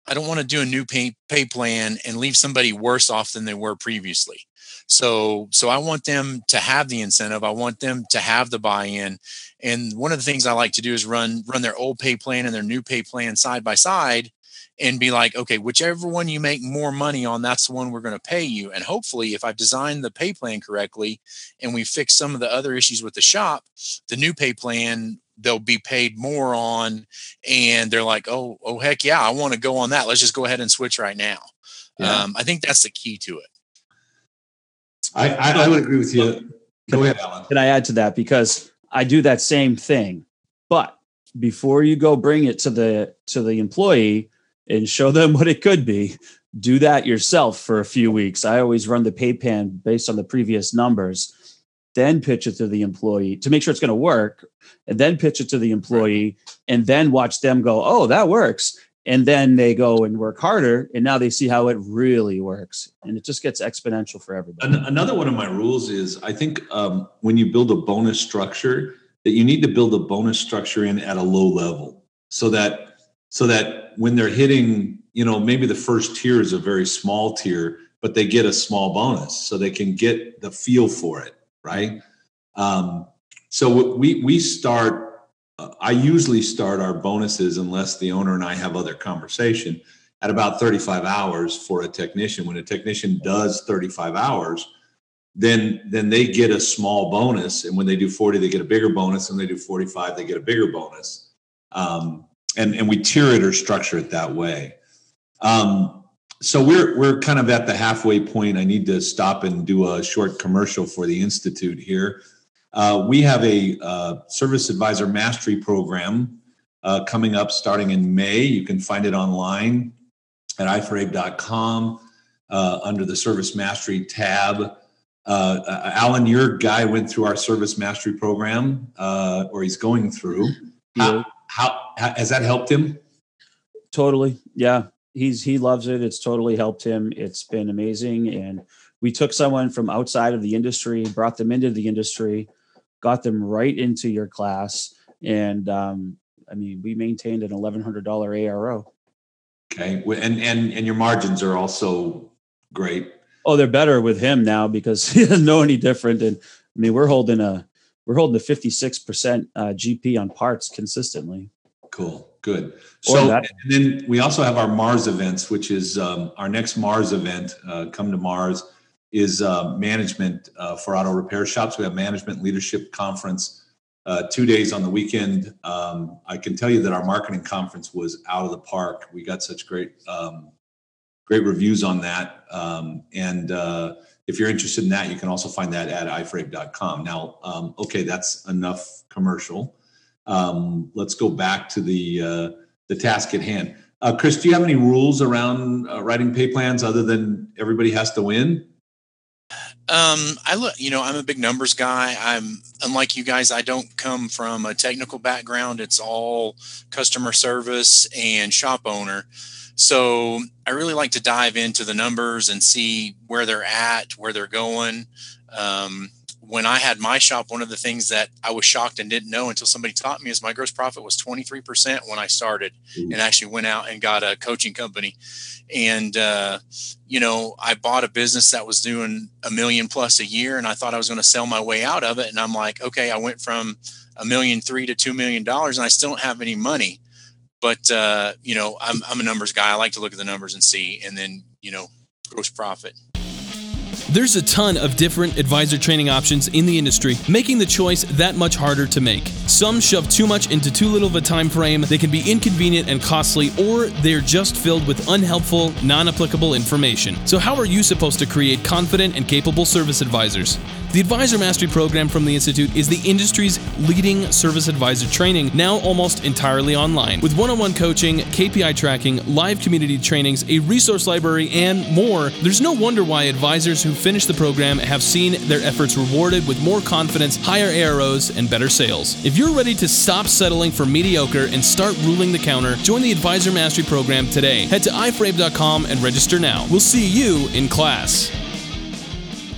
I don't want to do a new pay pay plan and leave somebody worse off than they were previously. So so I want them to have the incentive. I want them to have the buy-in. And one of the things I like to do is run run their old pay plan and their new pay plan side by side and be like, okay, whichever one you make more money on, that's the one we're going to pay you. And hopefully, if I've designed the pay plan correctly and we fix some of the other issues with the shop, the new pay plan they'll be paid more on and they're like oh oh heck yeah i want to go on that let's just go ahead and switch right now yeah. um, i think that's the key to it I, I, I would agree with you. Go ahead, Alan. Can I add to that? Because I do that same thing. But before you go bring it to the to the employee and show them what it could be, do that yourself for a few weeks. I always run the pay plan based on the previous numbers, then pitch it to the employee to make sure it's going to work, and then pitch it to the employee, and then watch them go, "Oh, that works." and then they go and work harder and now they see how it really works and it just gets exponential for everybody another one of my rules is i think um, when you build a bonus structure that you need to build a bonus structure in at a low level so that so that when they're hitting you know maybe the first tier is a very small tier but they get a small bonus so they can get the feel for it right um, so we we start I usually start our bonuses unless the owner and I have other conversation at about 35 hours for a technician. When a technician does 35 hours, then then they get a small bonus, and when they do 40, they get a bigger bonus, and they do 45, they get a bigger bonus. Um, and and we tier it or structure it that way. Um, so we're we're kind of at the halfway point. I need to stop and do a short commercial for the institute here. Uh, we have a uh, service advisor mastery program uh, coming up starting in May. You can find it online at iforabe.com uh, under the service mastery tab. Uh, uh, Alan, your guy went through our service mastery program, or he's going through. How, how, how has that helped him? Totally. Yeah. He's he loves it. It's totally helped him. It's been amazing. And we took someone from outside of the industry, brought them into the industry, got them right into your class. And um, I mean, we maintained an $1,100 ARO. Okay. And, and, and your margins are also great. Oh, they're better with him now because he doesn't know any different. And I mean, we're holding a, we're holding a 56% uh, GP on parts consistently. Cool. Good. So, and then we also have our Mars events, which is um, our next Mars event. Uh, come to Mars is uh, management uh, for auto repair shops. We have management leadership conference uh, two days on the weekend. Um, I can tell you that our marketing conference was out of the park. We got such great um, great reviews on that. Um, and uh, if you're interested in that, you can also find that at iforabe.com. Now, um, okay, that's enough commercial. Um, let's go back to the uh, the task at hand. Uh, Chris, do you have any rules around writing pay plans other than everybody has to win? Um, I look, you know, I'm a big numbers guy. I'm unlike you guys. I don't come from a technical background. It's all customer service and shop owner. So I really like to dive into the numbers and see where they're at, where they're going. Um, when I had my shop, one of the things that I was shocked and didn't know until somebody taught me is my gross profit was 23% when I started and actually went out and got a coaching company. And, uh, you know, I bought a business that was doing a million plus a year and I thought I was going to sell my way out of it. And I'm like, okay, I went from a million three to $2 million and I still don't have any money. But, uh, you know, I'm, I'm a numbers guy. I like to look at the numbers and see, and then, you know, gross profit. There's a ton of different advisor training options in the industry, making the choice that much harder to make. Some shove too much into too little of a time frame, they can be inconvenient and costly, or they're just filled with unhelpful, non applicable information. So, how are you supposed to create confident and capable service advisors? The Advisor Mastery Program from the Institute is the industry's leading service advisor training, now almost entirely online. With one on one coaching, KPI tracking, live community trainings, a resource library, and more, there's no wonder why advisors who finish the program have seen their efforts rewarded with more confidence, higher AROs, and better sales. If you're ready to stop settling for mediocre and start ruling the counter, join the Advisor Mastery Program today. Head to iframe.com and register now. We'll see you in class.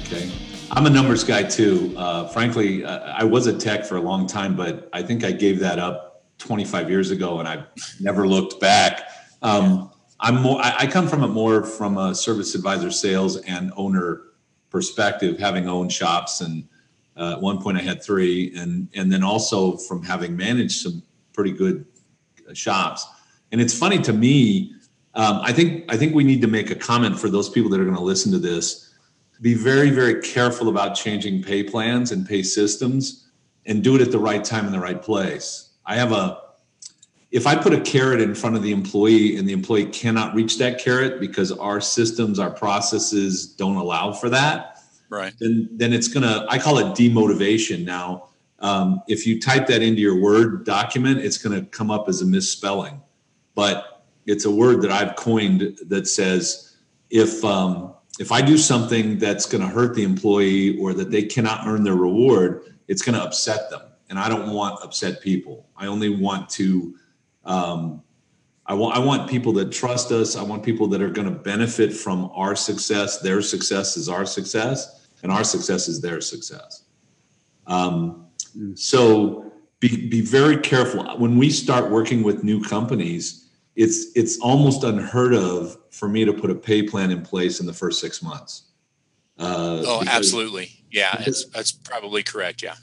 Okay. I'm a numbers guy too. Uh, frankly, uh, I was a tech for a long time, but I think I gave that up 25 years ago and I've never looked back. Um, I'm more, I, I come from it more from a service advisor sales and owner perspective, having owned shops. And uh, at one point I had three and, and then also from having managed some pretty good shops. And it's funny to me, um, I think, I think we need to make a comment for those people that are going to listen to this be very very careful about changing pay plans and pay systems and do it at the right time in the right place i have a if i put a carrot in front of the employee and the employee cannot reach that carrot because our systems our processes don't allow for that Right. then then it's gonna i call it demotivation now um, if you type that into your word document it's gonna come up as a misspelling but it's a word that i've coined that says if um, if I do something that's going to hurt the employee or that they cannot earn their reward, it's going to upset them. And I don't want upset people. I only want to, um, I want, I want people that trust us. I want people that are going to benefit from our success. Their success is our success, and our success is their success. Um, so be, be very careful. When we start working with new companies, it's it's almost unheard of for me to put a pay plan in place in the first six months. Uh, oh, absolutely. Yeah, it's that's probably correct. Yeah.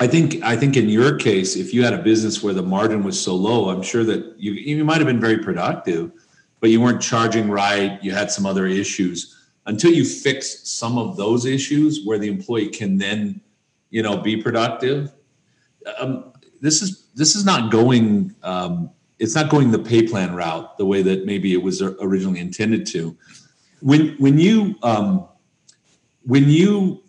I think I think in your case, if you had a business where the margin was so low, I'm sure that you you might have been very productive, but you weren't charging right. You had some other issues. Until you fix some of those issues, where the employee can then, you know, be productive. Um, this is this is not going um, it's not going the pay plan route the way that maybe it was originally intended to. When when you um, when you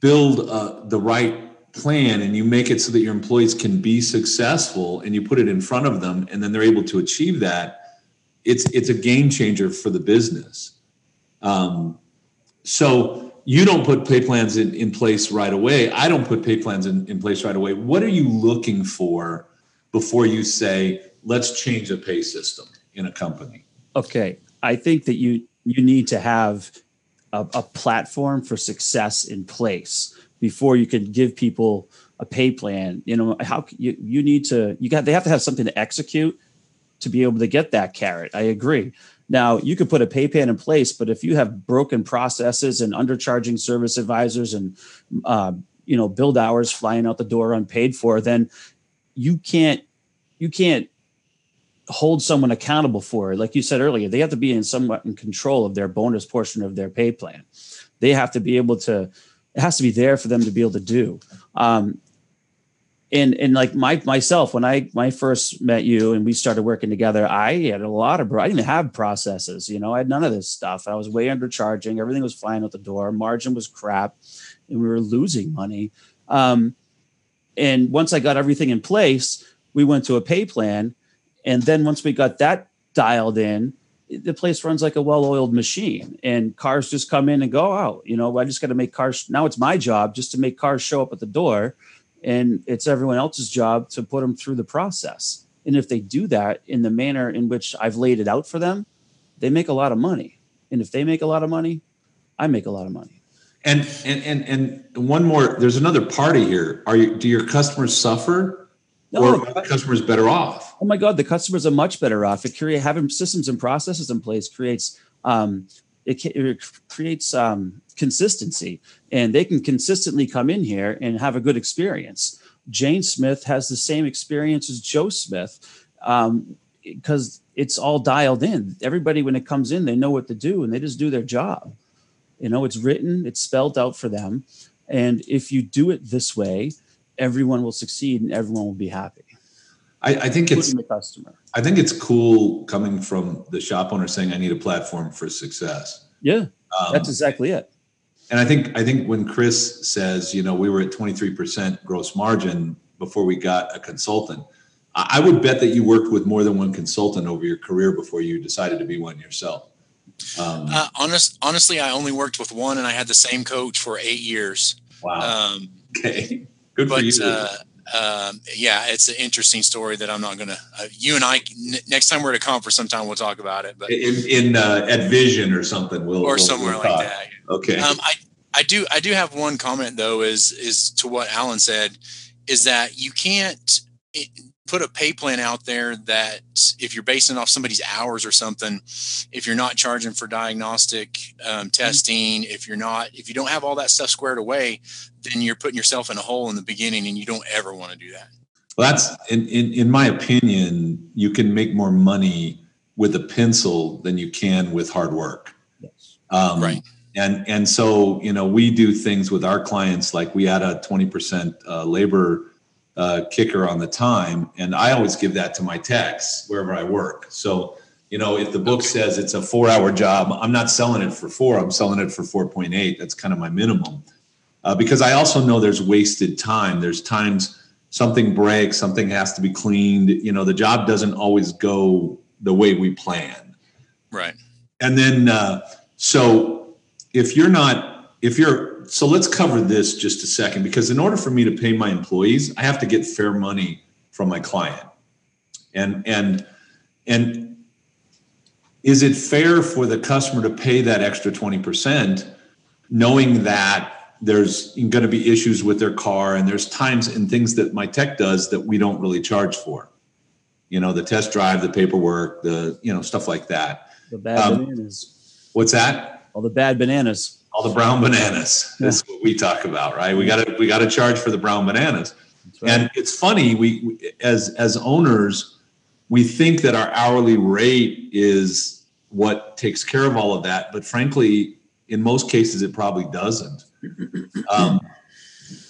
build uh, the right plan and you make it so that your employees can be successful and you put it in front of them and then they're able to achieve that, it's it's a game changer for the business. Um, so you don't put pay plans in, in place right away. I don't put pay plans in, in place right away. What are you looking for? before you say, let's change a pay system in a company? Okay. I think that you you need to have a, a platform for success in place before you can give people a pay plan. You know, how you, you need to you got they have to have something to execute to be able to get that carrot. I agree. Now you could put a pay plan in place, but if you have broken processes and undercharging service advisors and uh, you know build hours flying out the door unpaid for, then you can't you can't hold someone accountable for it. Like you said earlier, they have to be in somewhat in control of their bonus portion of their pay plan. They have to be able to. It has to be there for them to be able to do. Um, and and like my myself when I I first met you and we started working together, I had a lot of I didn't have processes. You know, I had none of this stuff. I was way undercharging. Everything was flying out the door. Margin was crap, and we were losing money. Um, and once I got everything in place, we went to a pay plan. And then once we got that dialed in, the place runs like a well-oiled machine and cars just come in and go out. You know, I just got to make cars. Now it's my job just to make cars show up at the door and it's everyone else's job to put them through the process. And if they do that in the manner in which I've laid it out for them, they make a lot of money. And if they make a lot of money, I make a lot of money. And and and and one more. There's another party here. Are you? Do your customers suffer, No, or are the customers better off? Oh my God, the customers are much better off. It create having systems and processes in place creates um, it, it creates um, consistency, and they can consistently come in here and have a good experience. Jane Smith has the same experience as Joe Smith because it's all dialed in. Everybody, when it comes in, they know what to do and they just do their job. You know, it's written, it's spelled out for them, and if you do it this way, everyone will succeed and everyone will be happy, I, I think it's the customer. I think it's cool coming from the shop owner saying I need a platform for success. Yeah, Um, that's exactly it. And I think I think when Chris says, you know, we were at 23% gross margin before we got a consultant, I I would bet that you worked with more than one consultant over your career before you decided to be one yourself. Um, Uh, honest, honestly, I only worked with one, and I had the same coach for eight years. wow. Um, okay. Good for you. uh, um, yeah, it's an interesting story that I'm not gonna. Uh, you and I, n- next time we're at a conference, sometime we'll talk about it. But in in uh, at Vision or something, we'll or we'll- somewhere we'll like talk. that. Okay. Um, I I do I do have one comment though is is to what Alan said is that you can't it, put a pay plan out there that if you're basing off somebody's hours or something, if you're not charging for diagnostic um, testing, if you're not if you don't have all that stuff squared away, then you're putting yourself in a hole in the beginning, and you don't ever want to do that. Well, that's in, in in my opinion, you can make more money with a pencil than you can with hard work. Yes. Um, Right. And and so you know we do things with our clients like we add a twenty percent uh, labor uh, kicker on the time, and I always give that to my techs wherever I work. So you know if the book says it's a four hour job, I'm not selling it for four. I'm selling it for four point eight. That's kind of my minimum uh, because I also know there's wasted time. There's times something breaks, something has to be cleaned. You know the job doesn't always go the way we plan. Right. And then, uh, so if you're not, if you're, so let's cover this just a second, because in order for me to pay my employees, I have to get fair money from my client. And, and, and is it fair for the customer to pay that extra 20%, knowing that there's going to be issues with their car and there's times and things that my tech does that we don't really charge for? You know, the test drive, the paperwork, the, you know, stuff like that. The bad Um, bananas, What's that? all the bad bananas. All the brown bananas. That's what we talk about, right? We got to we got to charge for the brown bananas. Right. And it's funny, we we- as as owners, we think that our hourly rate is what takes care of all of that, but frankly, in most cases, it probably doesn't. Um,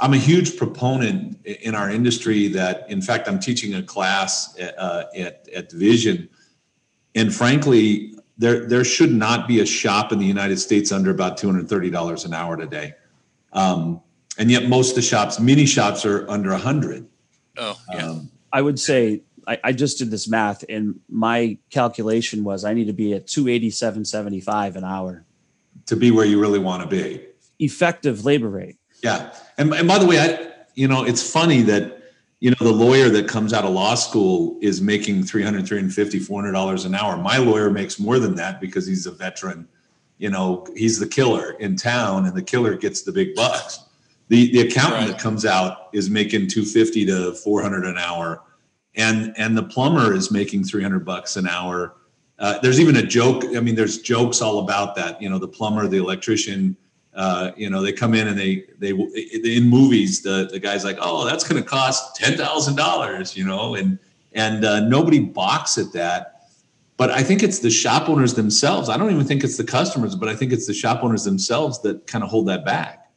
I'm a huge proponent in our industry that, in fact, I'm teaching a class at, uh, at at Vision, and frankly, there there should not be a shop in the United States under about two hundred thirty dollars an hour today, um, and yet most of the shops, mini shops, are under a hundred. Oh yeah. Um, I would say I, I just did this math, and my calculation was I need to be at two eighty seven seventy five an hour to be where you really want to be. effective labor rate. Yeah. And, and by the way, I, you know, it's funny that, you know, the lawyer that comes out of law school is making 300, 350, 400 dollars an hour. My lawyer makes more than that because he's a veteran. You know, he's the killer in town and the killer gets the big bucks. The, the accountant Right. that comes out is making 250 to 400 an hour. And, and the plumber is making 300 bucks an hour. Uh, there's even a joke. I mean, there's jokes all about that. You know, the plumber, the electrician, uh, you know, they come in and they they in movies the the guy's like, oh, that's going to cost ten thousand dollars, you know, and and uh, nobody balks at that. But I think it's the shop owners themselves. I don't even think it's the customers, but I think it's the shop owners themselves that kind of hold that back.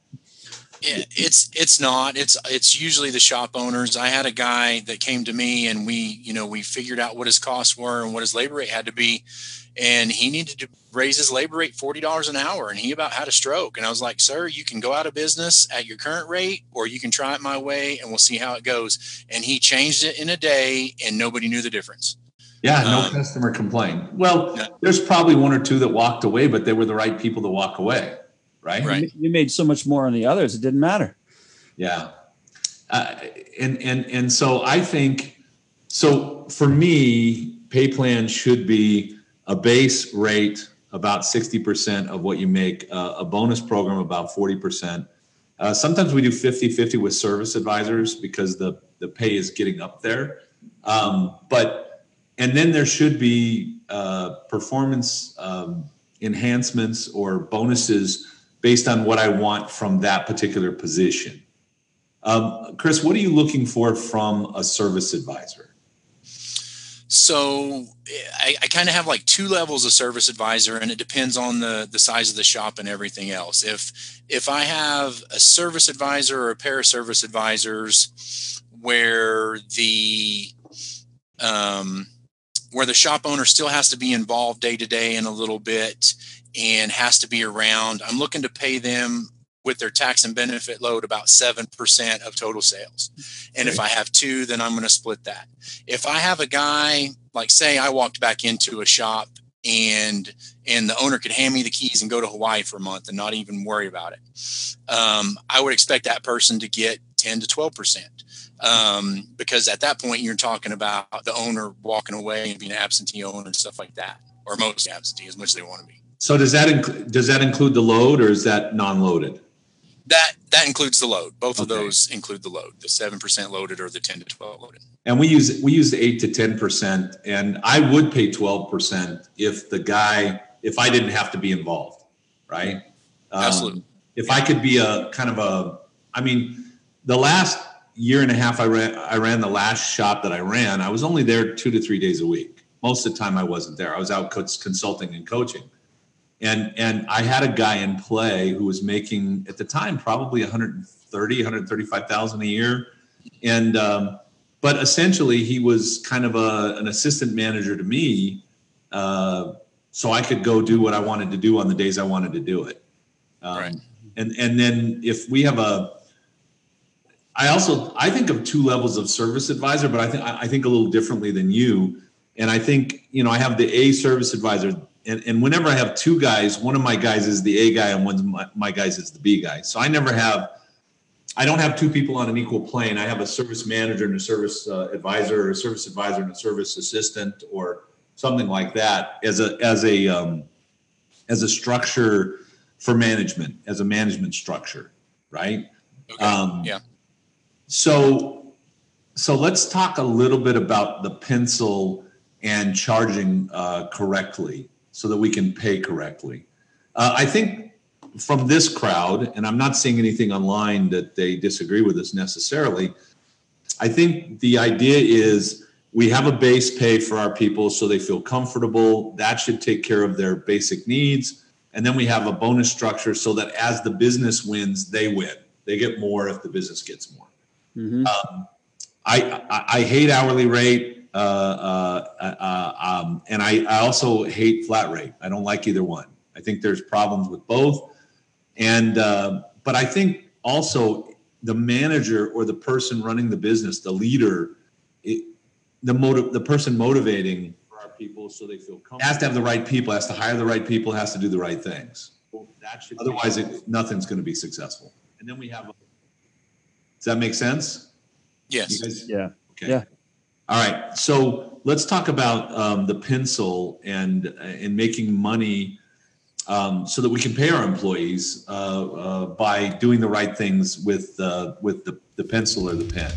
It's it's not. It's it's usually the shop owners. I had a guy that came to me and we, you know, we figured out what his costs were and what his labor rate had to be. And he needed to raise his labor rate forty dollars an hour. And he about had a stroke. And I was like, Sir, you can go out of business at your current rate, or you can try it my way and we'll see how it goes. And he changed it in a day and nobody knew the difference. Yeah, no Um, customer complained. Well, Yeah. there's probably one or two that walked away, but they were the right people to walk away, right? Right. You made so much more on the others; it didn't matter. Yeah. Uh, and and and so I think so for me, pay plan should be a base rate about 60% of what you make, uh, a bonus program about 40%. Uh, sometimes we do 50 50 with service advisors because the, the pay is getting up there. Um, but, and then there should be uh, performance um, enhancements or bonuses based on what I want from that particular position. Um, Chris, what are you looking for from a service advisor? So I, I kind of have like two levels of service advisor, and it depends on the the size of the shop and everything else. If if I have a service advisor or a pair of service advisors where the um, where the shop owner still has to be involved day to day in a little bit and has to be around, I'm looking to pay them with their tax and benefit load about 7% of total sales. And if I have two, then I'm going to split that. If I have a guy, like say I walked back into a shop and and the owner could hand me the keys and go to Hawaii for a month and not even worry about it. Um, I would expect that person to get 10 to 12 percent um, because at that point you're talking about the owner walking away and being an absentee owner and stuff like that, or mostly absentee as much as they want to be. So does that inc- does that include the load or is that non-loaded? That that includes the load. Both of those include the load, the seven percent loaded or the ten to twelve loaded. And we use we use the eight to ten percent, and I would pay twelve percent if the guy if I didn't have to be involved, right? Um, Absolutely. If I could be a kind of a, I mean, the last year and a half I ran I ran the last shop that I ran. I was only there two to three days a week. Most of the time I wasn't there. I was out co- consulting and coaching. And and I had a guy in play who was making at the time probably 130, 135,000 a year. And um, but essentially he was kind of a, an assistant manager to me uh, so i could go do what i wanted to do on the days i wanted to do it um, Right. and and then if we have a i also i think of two levels of service advisor but i think i think a little differently than you and i think you know i have the a service advisor and, and whenever i have two guys one of my guys is the a guy and one of my, my guys is the b guy so i never have I don't have two people on an equal plane. I have a service manager and a service uh, advisor, or a service advisor and a service assistant, or something like that as a as a um, as a structure for management, as a management structure, right? Okay. Um, yeah. So, so let's talk a little bit about the pencil and charging uh, correctly, so that we can pay correctly. Uh, I think from this crowd, and I'm not seeing anything online that they disagree with us necessarily. I think the idea is we have a base pay for our people so they feel comfortable. That should take care of their basic needs. And then we have a bonus structure so that as the business wins, they win. They get more if the business gets more. Mhm. Um, I, I, I hate hourly rate, uh, uh, uh, um, and I, I also hate flat rate. I don't like either one. I think there's problems with both. And, uh, but I think also the manager or the person running the business, the leader, it, the motive, the person motivating for our people so they feel comfortable has to have the right people, has to hire the right people, has to do the right things. Otherwise, it, nothing's going to be successful. And then we have. Does that make sense? Yes. guys- Yeah. Okay. Yeah. All right. So let's talk about um, the pencil and and making money um, so that we can pay our employees uh, uh, by doing the right things with uh, with the, the pencil or the pen.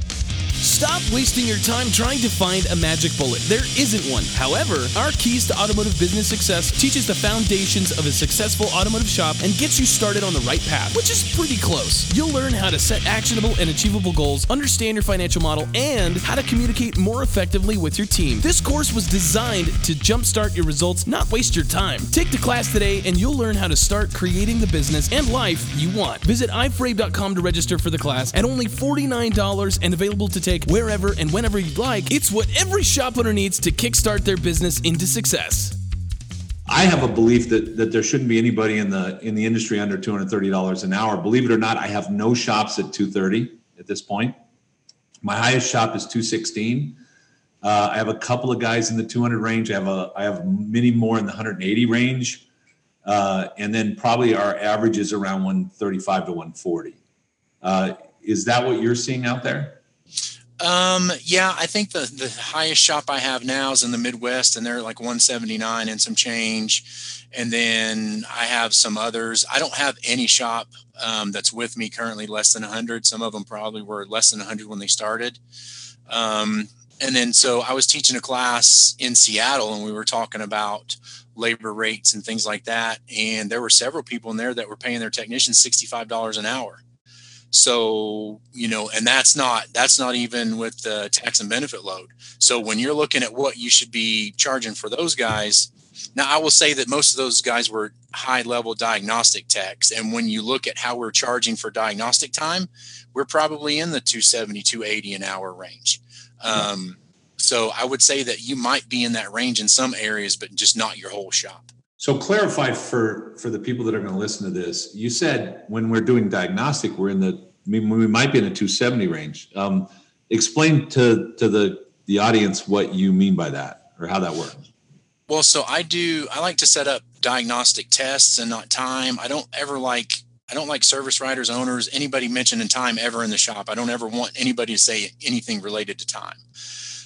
Stop wasting your time trying to find a magic bullet. There isn't one. However, our Keys to Automotive Business Success teaches the foundations of a successful automotive shop and gets you started on the right path, which is pretty close. You'll learn how to set actionable and achievable goals, understand your financial model, and how to communicate more effectively with your team. This course was designed to jumpstart your results, not waste your time. Take the class today and you'll learn how to start creating the business and life you want. Visit iforabe.com to register for the class at only $49 and available to take wherever and whenever you'd like. It's what every shop owner needs to kickstart their business into success. I have a belief that that there shouldn't be anybody in the in the industry under two hundred thirty dollars an hour. Believe it or not, I have no shops at two thirty at this point. My highest shop is two sixteen. Uh, I have a couple of guys in the two hundred range. I have a I have many more in the hundred and eighty range, uh, and then probably our average is around one thirty five to one forty. Uh, is that what you're seeing out there? Um, yeah, I think the the highest shop I have now is in the Midwest, and they're like 179 and some change. and then I have some others. I don't have any shop um, that's with me currently less than 100. Some of them probably were less than 100 when they started. Um, and then so I was teaching a class in Seattle, and we were talking about labor rates and things like that. And there were several people in there that were paying their technicians $65 an hour. So, you know, and that's not that's not even with the tax and benefit load. So when you're looking at what you should be charging for those guys, now I will say that most of those guys were high level diagnostic techs. And when you look at how we're charging for diagnostic time, we're probably in the 270, 280 an hour range. Um, so I would say that you might be in that range in some areas, but just not your whole shop. So clarify for for the people that are going to listen to this. You said when we're doing diagnostic, we're in the we might be in the 270 range. Um, explain to to the the audience what you mean by that or how that works. Well, so I do. I like to set up diagnostic tests and not time. I don't ever like. I don't like service writers, owners, anybody mentioning time ever in the shop. I don't ever want anybody to say anything related to time.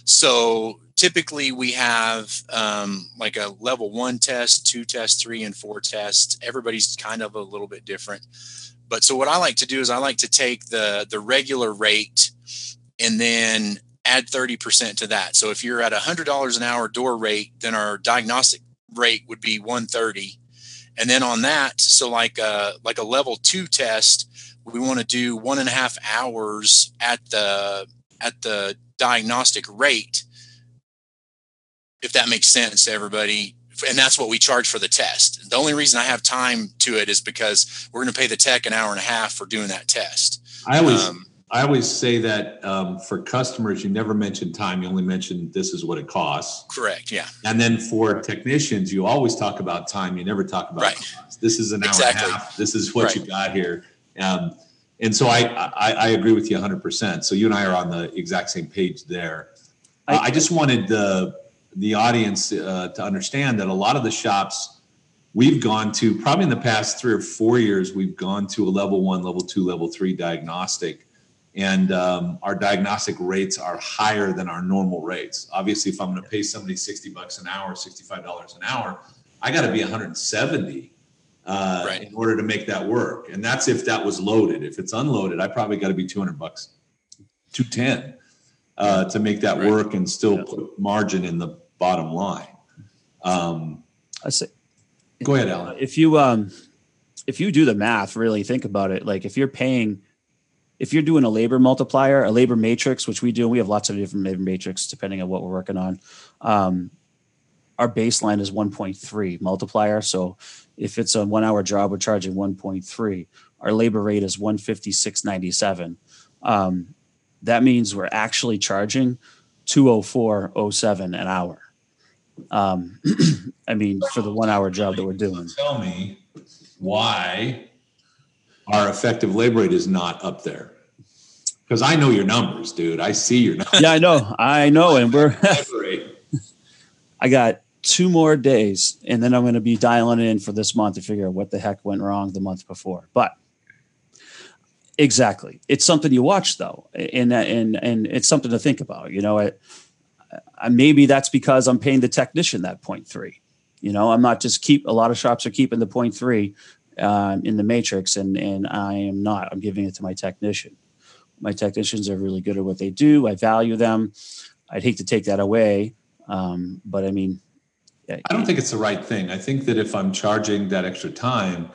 So typically we have um, like a level one test, two test, three and four tests. Everybody's kind of a little bit different. But so what I like to do is I like to take the the regular rate and then add 30% to that. So if you're at a hundred dollars an hour door rate, then our diagnostic rate would be 130. And then on that, so like a like a level two test, we want to do one and a half hours at the at the diagnostic rate if that makes sense to everybody. And that's what we charge for the test. The only reason I have time to it is because we're going to pay the tech an hour and a half for doing that test. I always, um, I always say that um, for customers, you never mention time. You only mention this is what it costs. Correct. Yeah. And then for technicians, you always talk about time. You never talk about right. This is an exactly. hour and a half. This is what right. you got here. Um, and so I, I, I agree with you 100%. So you and I are on the exact same page there. I, uh, I just wanted the the audience uh, to understand that a lot of the shops we've gone to probably in the past three or four years we've gone to a level one level two level three diagnostic and um, our diagnostic rates are higher than our normal rates obviously if i'm going to pay somebody 60 bucks an hour 65 dollars an hour i got to be 170 uh, right. in order to make that work and that's if that was loaded if it's unloaded i probably got to be 200 bucks 210 uh, to make that right. work and still yeah. put margin in the bottom line. Um, I say, go ahead, Alan. If you um, if you do the math, really think about it. Like if you're paying, if you're doing a labor multiplier, a labor matrix, which we do, we have lots of different labor matrix depending on what we're working on. Um, our baseline is 1.3 multiplier. So if it's a one hour job, we're charging 1.3. Our labor rate is 156.97. Um, that means we're actually charging 204.07 an hour. Um, I mean, for the one hour job that we're doing. Tell me why our effective labor rate is not up there. Because I know your numbers, dude. I see your numbers. Yeah, I know. I know. And we're, I got two more days and then I'm going to be dialing in for this month to figure out what the heck went wrong the month before. But exactly, it's something you watch though. And, and, and it's something to think about, you know, it, maybe that's because I'm paying the technician that point three. You know, I'm not just keep. A lot of shops are keeping the point three um, in the matrix, and and I am not. I'm giving it to my technician. My technicians are really good at what they do. I value them. I'd hate to take that away, um, but I mean, I don't think it's the right thing. I think that if I'm charging that extra time,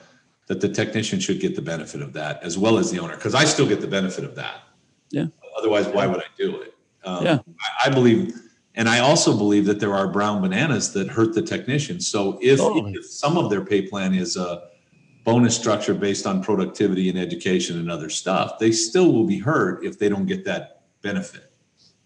that the technician should get the benefit of that as well as the owner, because I still get the benefit of that. Yeah. Otherwise, why would I do it? Um, yeah. I, I believe and I also believe that there are brown bananas that hurt the technician. So if, totally. if some of their pay plan is a bonus structure based on productivity and education and other stuff, they still will be hurt if they don't get that benefit.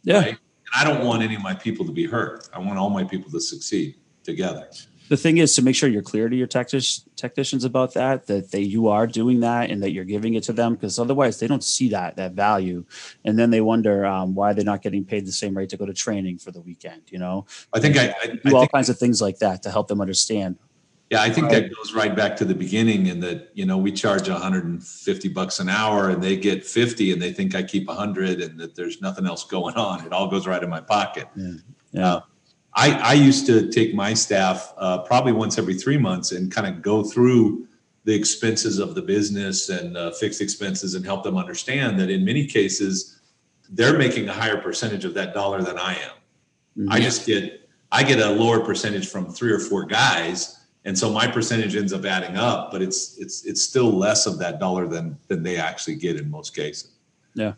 Yeah. Right? And I don't want any of my people to be hurt. I want all my people to succeed together. The thing is to make sure you're clear to your technic- technicians about that that they you are doing that and that you're giving it to them because otherwise they don't see that that value. And then they wonder um, why they're not getting paid the same rate to go to training for the weekend you know? I think i, I do I all kinds of things like that to help them understand. Yeah i think that goes right back to the beginning in that you know we charge 150 bucks an hour and they get 50 and they think i keep 100 and that there's nothing else going on. It all goes right in my pocket. Yeah, yeah. Uh, I, I used to take my staff uh, probably once every three months and kind of go through the expenses of the business and uh, fixed expenses and help them understand that in many cases they're making a higher percentage of that dollar than I am. Mm-hmm. I just get I get a lower percentage from three or four guys, and so my percentage ends up adding up, but it's it's it's still less of that dollar than than they actually get in most cases. Yeah.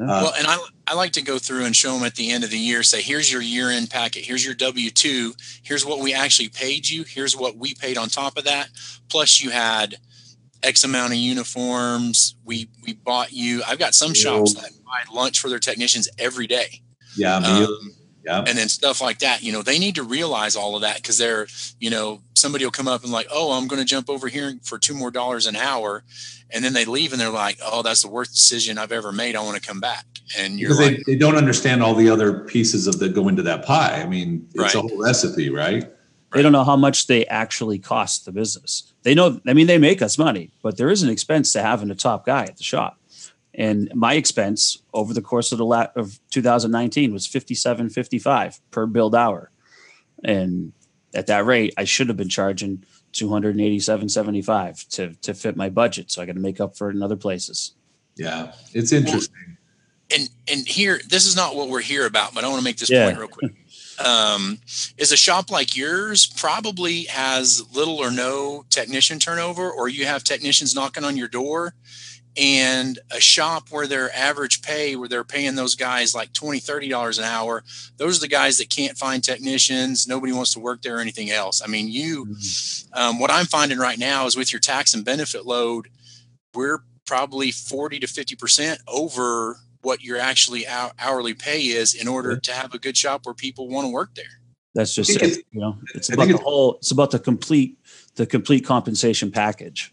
Uh, well, and I, I like to go through and show them at the end of the year, say, here's your year end packet. Here's your W 2. Here's what we actually paid you. Here's what we paid on top of that. Plus, you had X amount of uniforms. We, we bought you. I've got some shops that buy lunch for their technicians every day. Yeah. Um, yeah. And then stuff like that, you know, they need to realize all of that because they're, you know, somebody will come up and like, oh, I'm going to jump over here for two more dollars an hour. And then they leave and they're like, oh, that's the worst decision I've ever made. I want to come back. And you're because like, they, they don't understand all the other pieces of that go into that pie. I mean, it's right. a whole recipe, right? They don't know how much they actually cost the business. They know, I mean, they make us money, but there is an expense to having a top guy at the shop. And my expense over the course of the lat of 2019 was 57.55 per build hour. And at that rate, I should have been charging 287.75 to to fit my budget. So I got to make up for it in other places. Yeah, it's interesting. Well, and and here, this is not what we're here about, but I want to make this yeah. point real quick. Um, is a shop like yours probably has little or no technician turnover, or you have technicians knocking on your door and a shop where their average pay where they're paying those guys like 20 30 dollars an hour those are the guys that can't find technicians. Nobody wants to work there or anything else. I mean you mm-hmm. um, what i'm finding right now is with your tax and benefit load we're probably 40 to 50 percent over what your actually hourly pay is in order to have a good shop where people want to work there. That's just it, you know? It's about the whole it's about the complete the complete compensation package.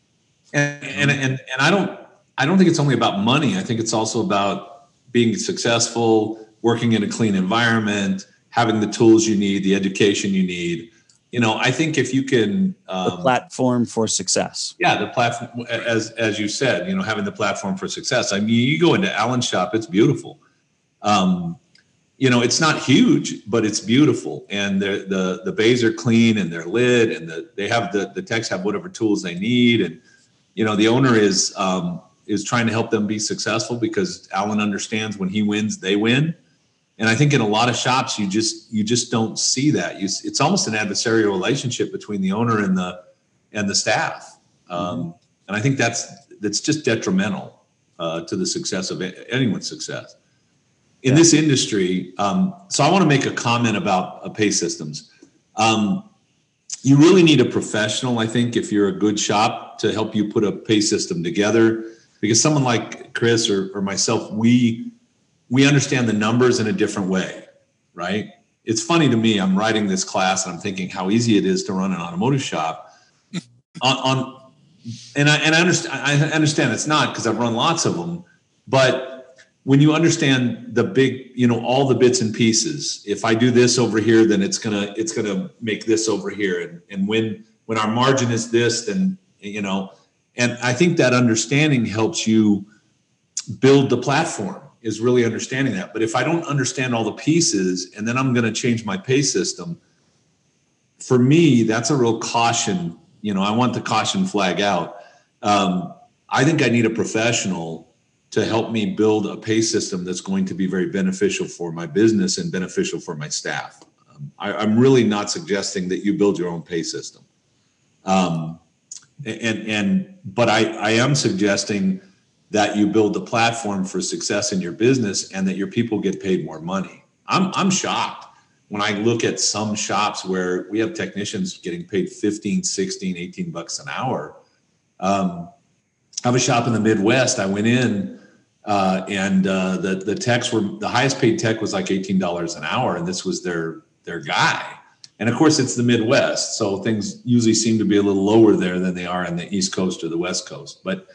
And and and, and i don't I don't think it's only about money. I think it's also about being successful, working in a clean environment, having the tools you need, the education you need. You know, I think if you can um, the platform for success. Yeah, the platform, as as you said, you know, having the platform for success. I mean, you go into Alan's shop; it's beautiful. Um, you know, it's not huge, but it's beautiful, and the the the bays are clean and they're lit, and the, they have the the techs have whatever tools they need, and you know, the owner is um, is trying to help them be successful because Alan understands when he wins, they win. And I think in a lot of shops, you just you just don't see that. You, it's almost an adversarial relationship between the owner and the and the staff. Um. And I think that's that's just detrimental uh, to the success of anyone's success in this industry. Um, so I want to make a comment about uh, pay systems. Um, you really need a professional, I think, if you're a good shop to help you put a pay system together because someone like Chris or, or myself, we we understand the numbers in a different way, right? It's funny to me. I'm writing this class and I'm thinking how easy it is to run an automotive shop. on, on and I and I understand I understand it's not because I've run lots of them, but when you understand the big, you know, all the bits and pieces, if I do this over here, then it's gonna it's gonna make this over here, and and when when our margin is this, then you know and I think that understanding helps you build the platform is really understanding that. But if I don't understand all the pieces and then I'm going to change my pay system, for me, that's a real caution. You know, I want the caution flag out. Um, I think I need a professional to help me build a pay system that's going to be very beneficial for my business and beneficial for my staff. Um, I, am really not suggesting that you build your own pay system. Um, and and but I, I am suggesting that you build the platform for success in your business and that your people get paid more money. I'm I'm shocked when I look at some shops where we have technicians getting paid 15, 16, 18 bucks an hour. Um, I have a shop in the Midwest. I went in uh, and uh, the the techs were the highest paid tech was like eighteen dollars an hour, and this was their their guy. And of course, it's the Midwest, so things usually seem to be a little lower there than they are in the East Coast or the West Coast. But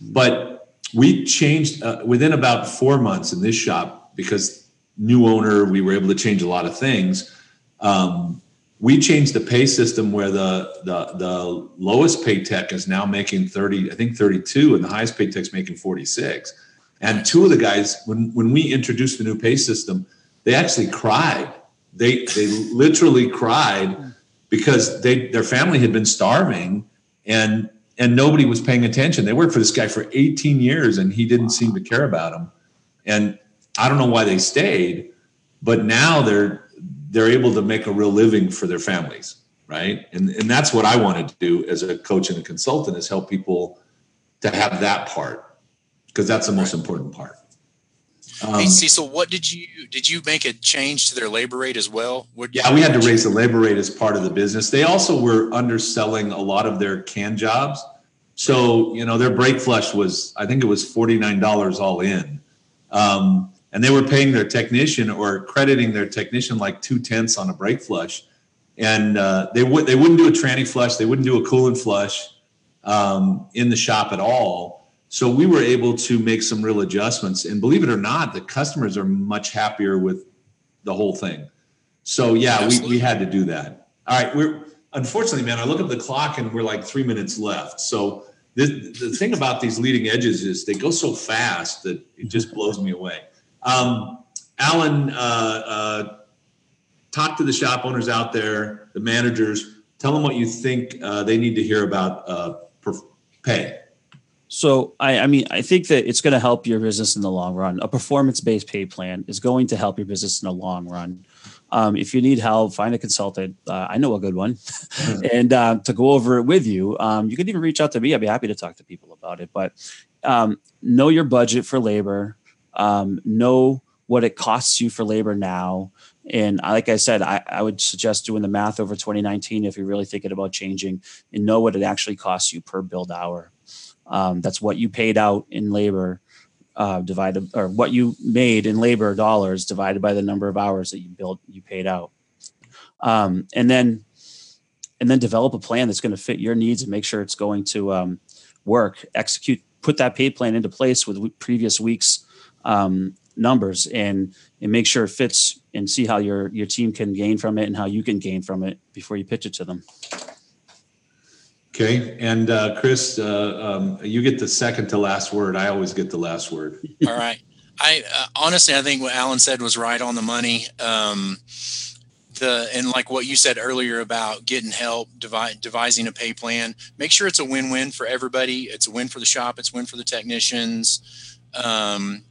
but we changed uh, within about four months in this shop because new owner, we were able to change a lot of things. Um, we changed the pay system where the, the the lowest paid tech is now making 30 i think 32 and the highest paid tech's making 46 and two of the guys when when we introduced the new pay system they actually cried they they literally cried because they their family had been starving and and nobody was paying attention. They worked for this guy for 18 years and he didn't seem to care about them. And I don't know why they stayed, but now they're they're able to make a real living for their families, right? And and that's what I wanted to do as a coach and a consultant is help people to have that part because that's the most important part. Um, hey Cecil, what did you did you make a change to their labor rate as well? What yeah, we had to raise the labor rate as part of the business. They also were underselling a lot of their can jobs. So you know their brake flush was I think it was forty nine dollars all in, um, and they were paying their technician or crediting their technician like two tenths on a brake flush, and uh, they would they wouldn't do a tranny flush, they wouldn't do a coolant flush um, in the shop at all so we were able to make some real adjustments. And believe it or not, the customers are much happier with the whole thing. So yeah, we, we had to do that. All right. We're unfortunately, man, I look at the clock and we're like three minutes left. So this, the thing about these leading edges is they go so fast that it just blows me away. Um, Alan, uh, uh, talk to the shop owners out there, the managers, tell them what you think uh, they need to hear about uh, pay. So I, I mean, I think that it's going to help your business in the long run. A performance-based pay plan is going to help your business in the long run. Um, if you need help, find a consultant. Uh, I know a good one, mm-hmm. and uh, to go over it with you. Um, you can even reach out to me. I'd be happy to talk to people about it. But um, know your budget for labor. Um, know what it costs you for labor now. And like I said, I, I, would suggest doing the math over 2019 if you're really thinking about changing and know what it actually costs you per billed hour. Um, that's what you paid out in labor uh, divided, or what you made in labor dollars divided by the number of hours that you built, you paid out, um, and then and then develop a plan that's going to fit your needs and make sure it's going to um, work. Execute, put that pay plan into place with previous weeks um, numbers, and and make sure it fits, and see how your your team can gain from it and how you can gain from it before you pitch it to them. Okay, and uh, Chris, uh, um, you get the second to last word. I always get the last word. All right. I uh, honestly, I think what Alan said was right on the money. Um, the and like what you said earlier about getting help, devi- devising a pay plan. Make sure it's a win-win for everybody. It's a win for the shop. It's a win for the technicians. Um,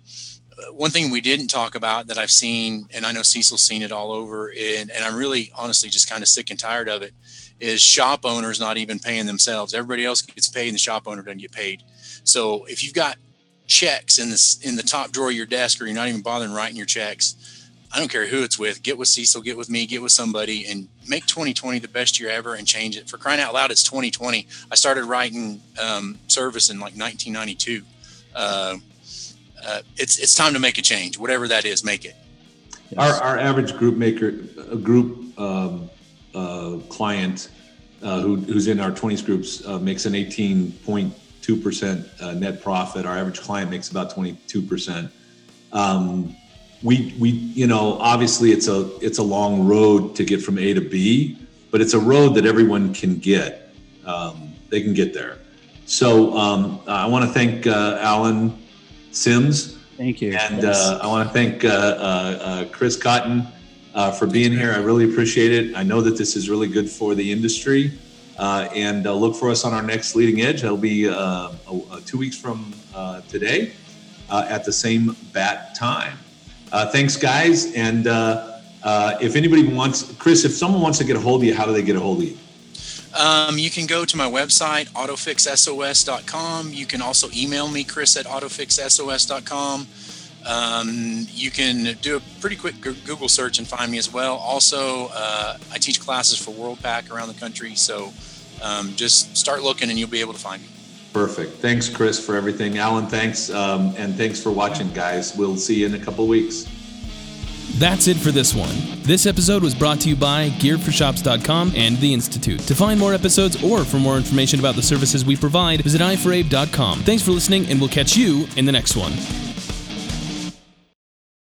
one thing we didn't talk about that I've seen, and I know Cecil's seen it all over, and, and I'm really honestly just kind of sick and tired of it is shop owners not even paying themselves. Everybody else gets paid, and the shop owner doesn't get paid. So if you've got checks in this in the top drawer of your desk, or you're not even bothering writing your checks, I don't care who it's with. Get with Cecil, get with me, get with somebody, and make 2020 the best year ever, and change it. For crying out loud, it's 2020. I started writing um, service in like 1992. Uh, uh, it's it's time to make a change, whatever that is. Make it. Our, our average group maker, group um, uh, client uh, who, who's in our 20s groups uh, makes an 18.2% uh, net profit. Our average client makes about 22%. Um, we, we, you know, obviously it's a, it's a long road to get from A to B, but it's a road that everyone can get. Um, they can get there. So um, I want to thank uh, Alan Sims. Thank you. And uh, I want to thank Chris Cotton uh, for being here. I really appreciate it. I know that this is really good for the industry. Uh, and uh, look for us on our next leading edge. It'll be uh, two weeks from uh, today uh, at the same bat time. thanks, guys. And if anybody wants, Chris, if someone wants to get a hold of you, how do they get a hold of you? Um, you can go to my website, autofixsos.com. You can also email me, chris at autofixsos.com. Um, you can do a pretty quick Google search and find me as well. Also, uh, I teach classes for Worldpac around the country, so um, just start looking and you'll be able to find me. Perfect. Thanks, Chris, for everything. Alan, thanks. Um, and thanks for watching, guys. We'll see you in a couple weeks. That's it for this one. This episode was brought to you by GearForShops.com and The Institute. To find more episodes or for more information about the services we provide, visit iforabe.com. Thanks for listening, and we'll catch you in the next one.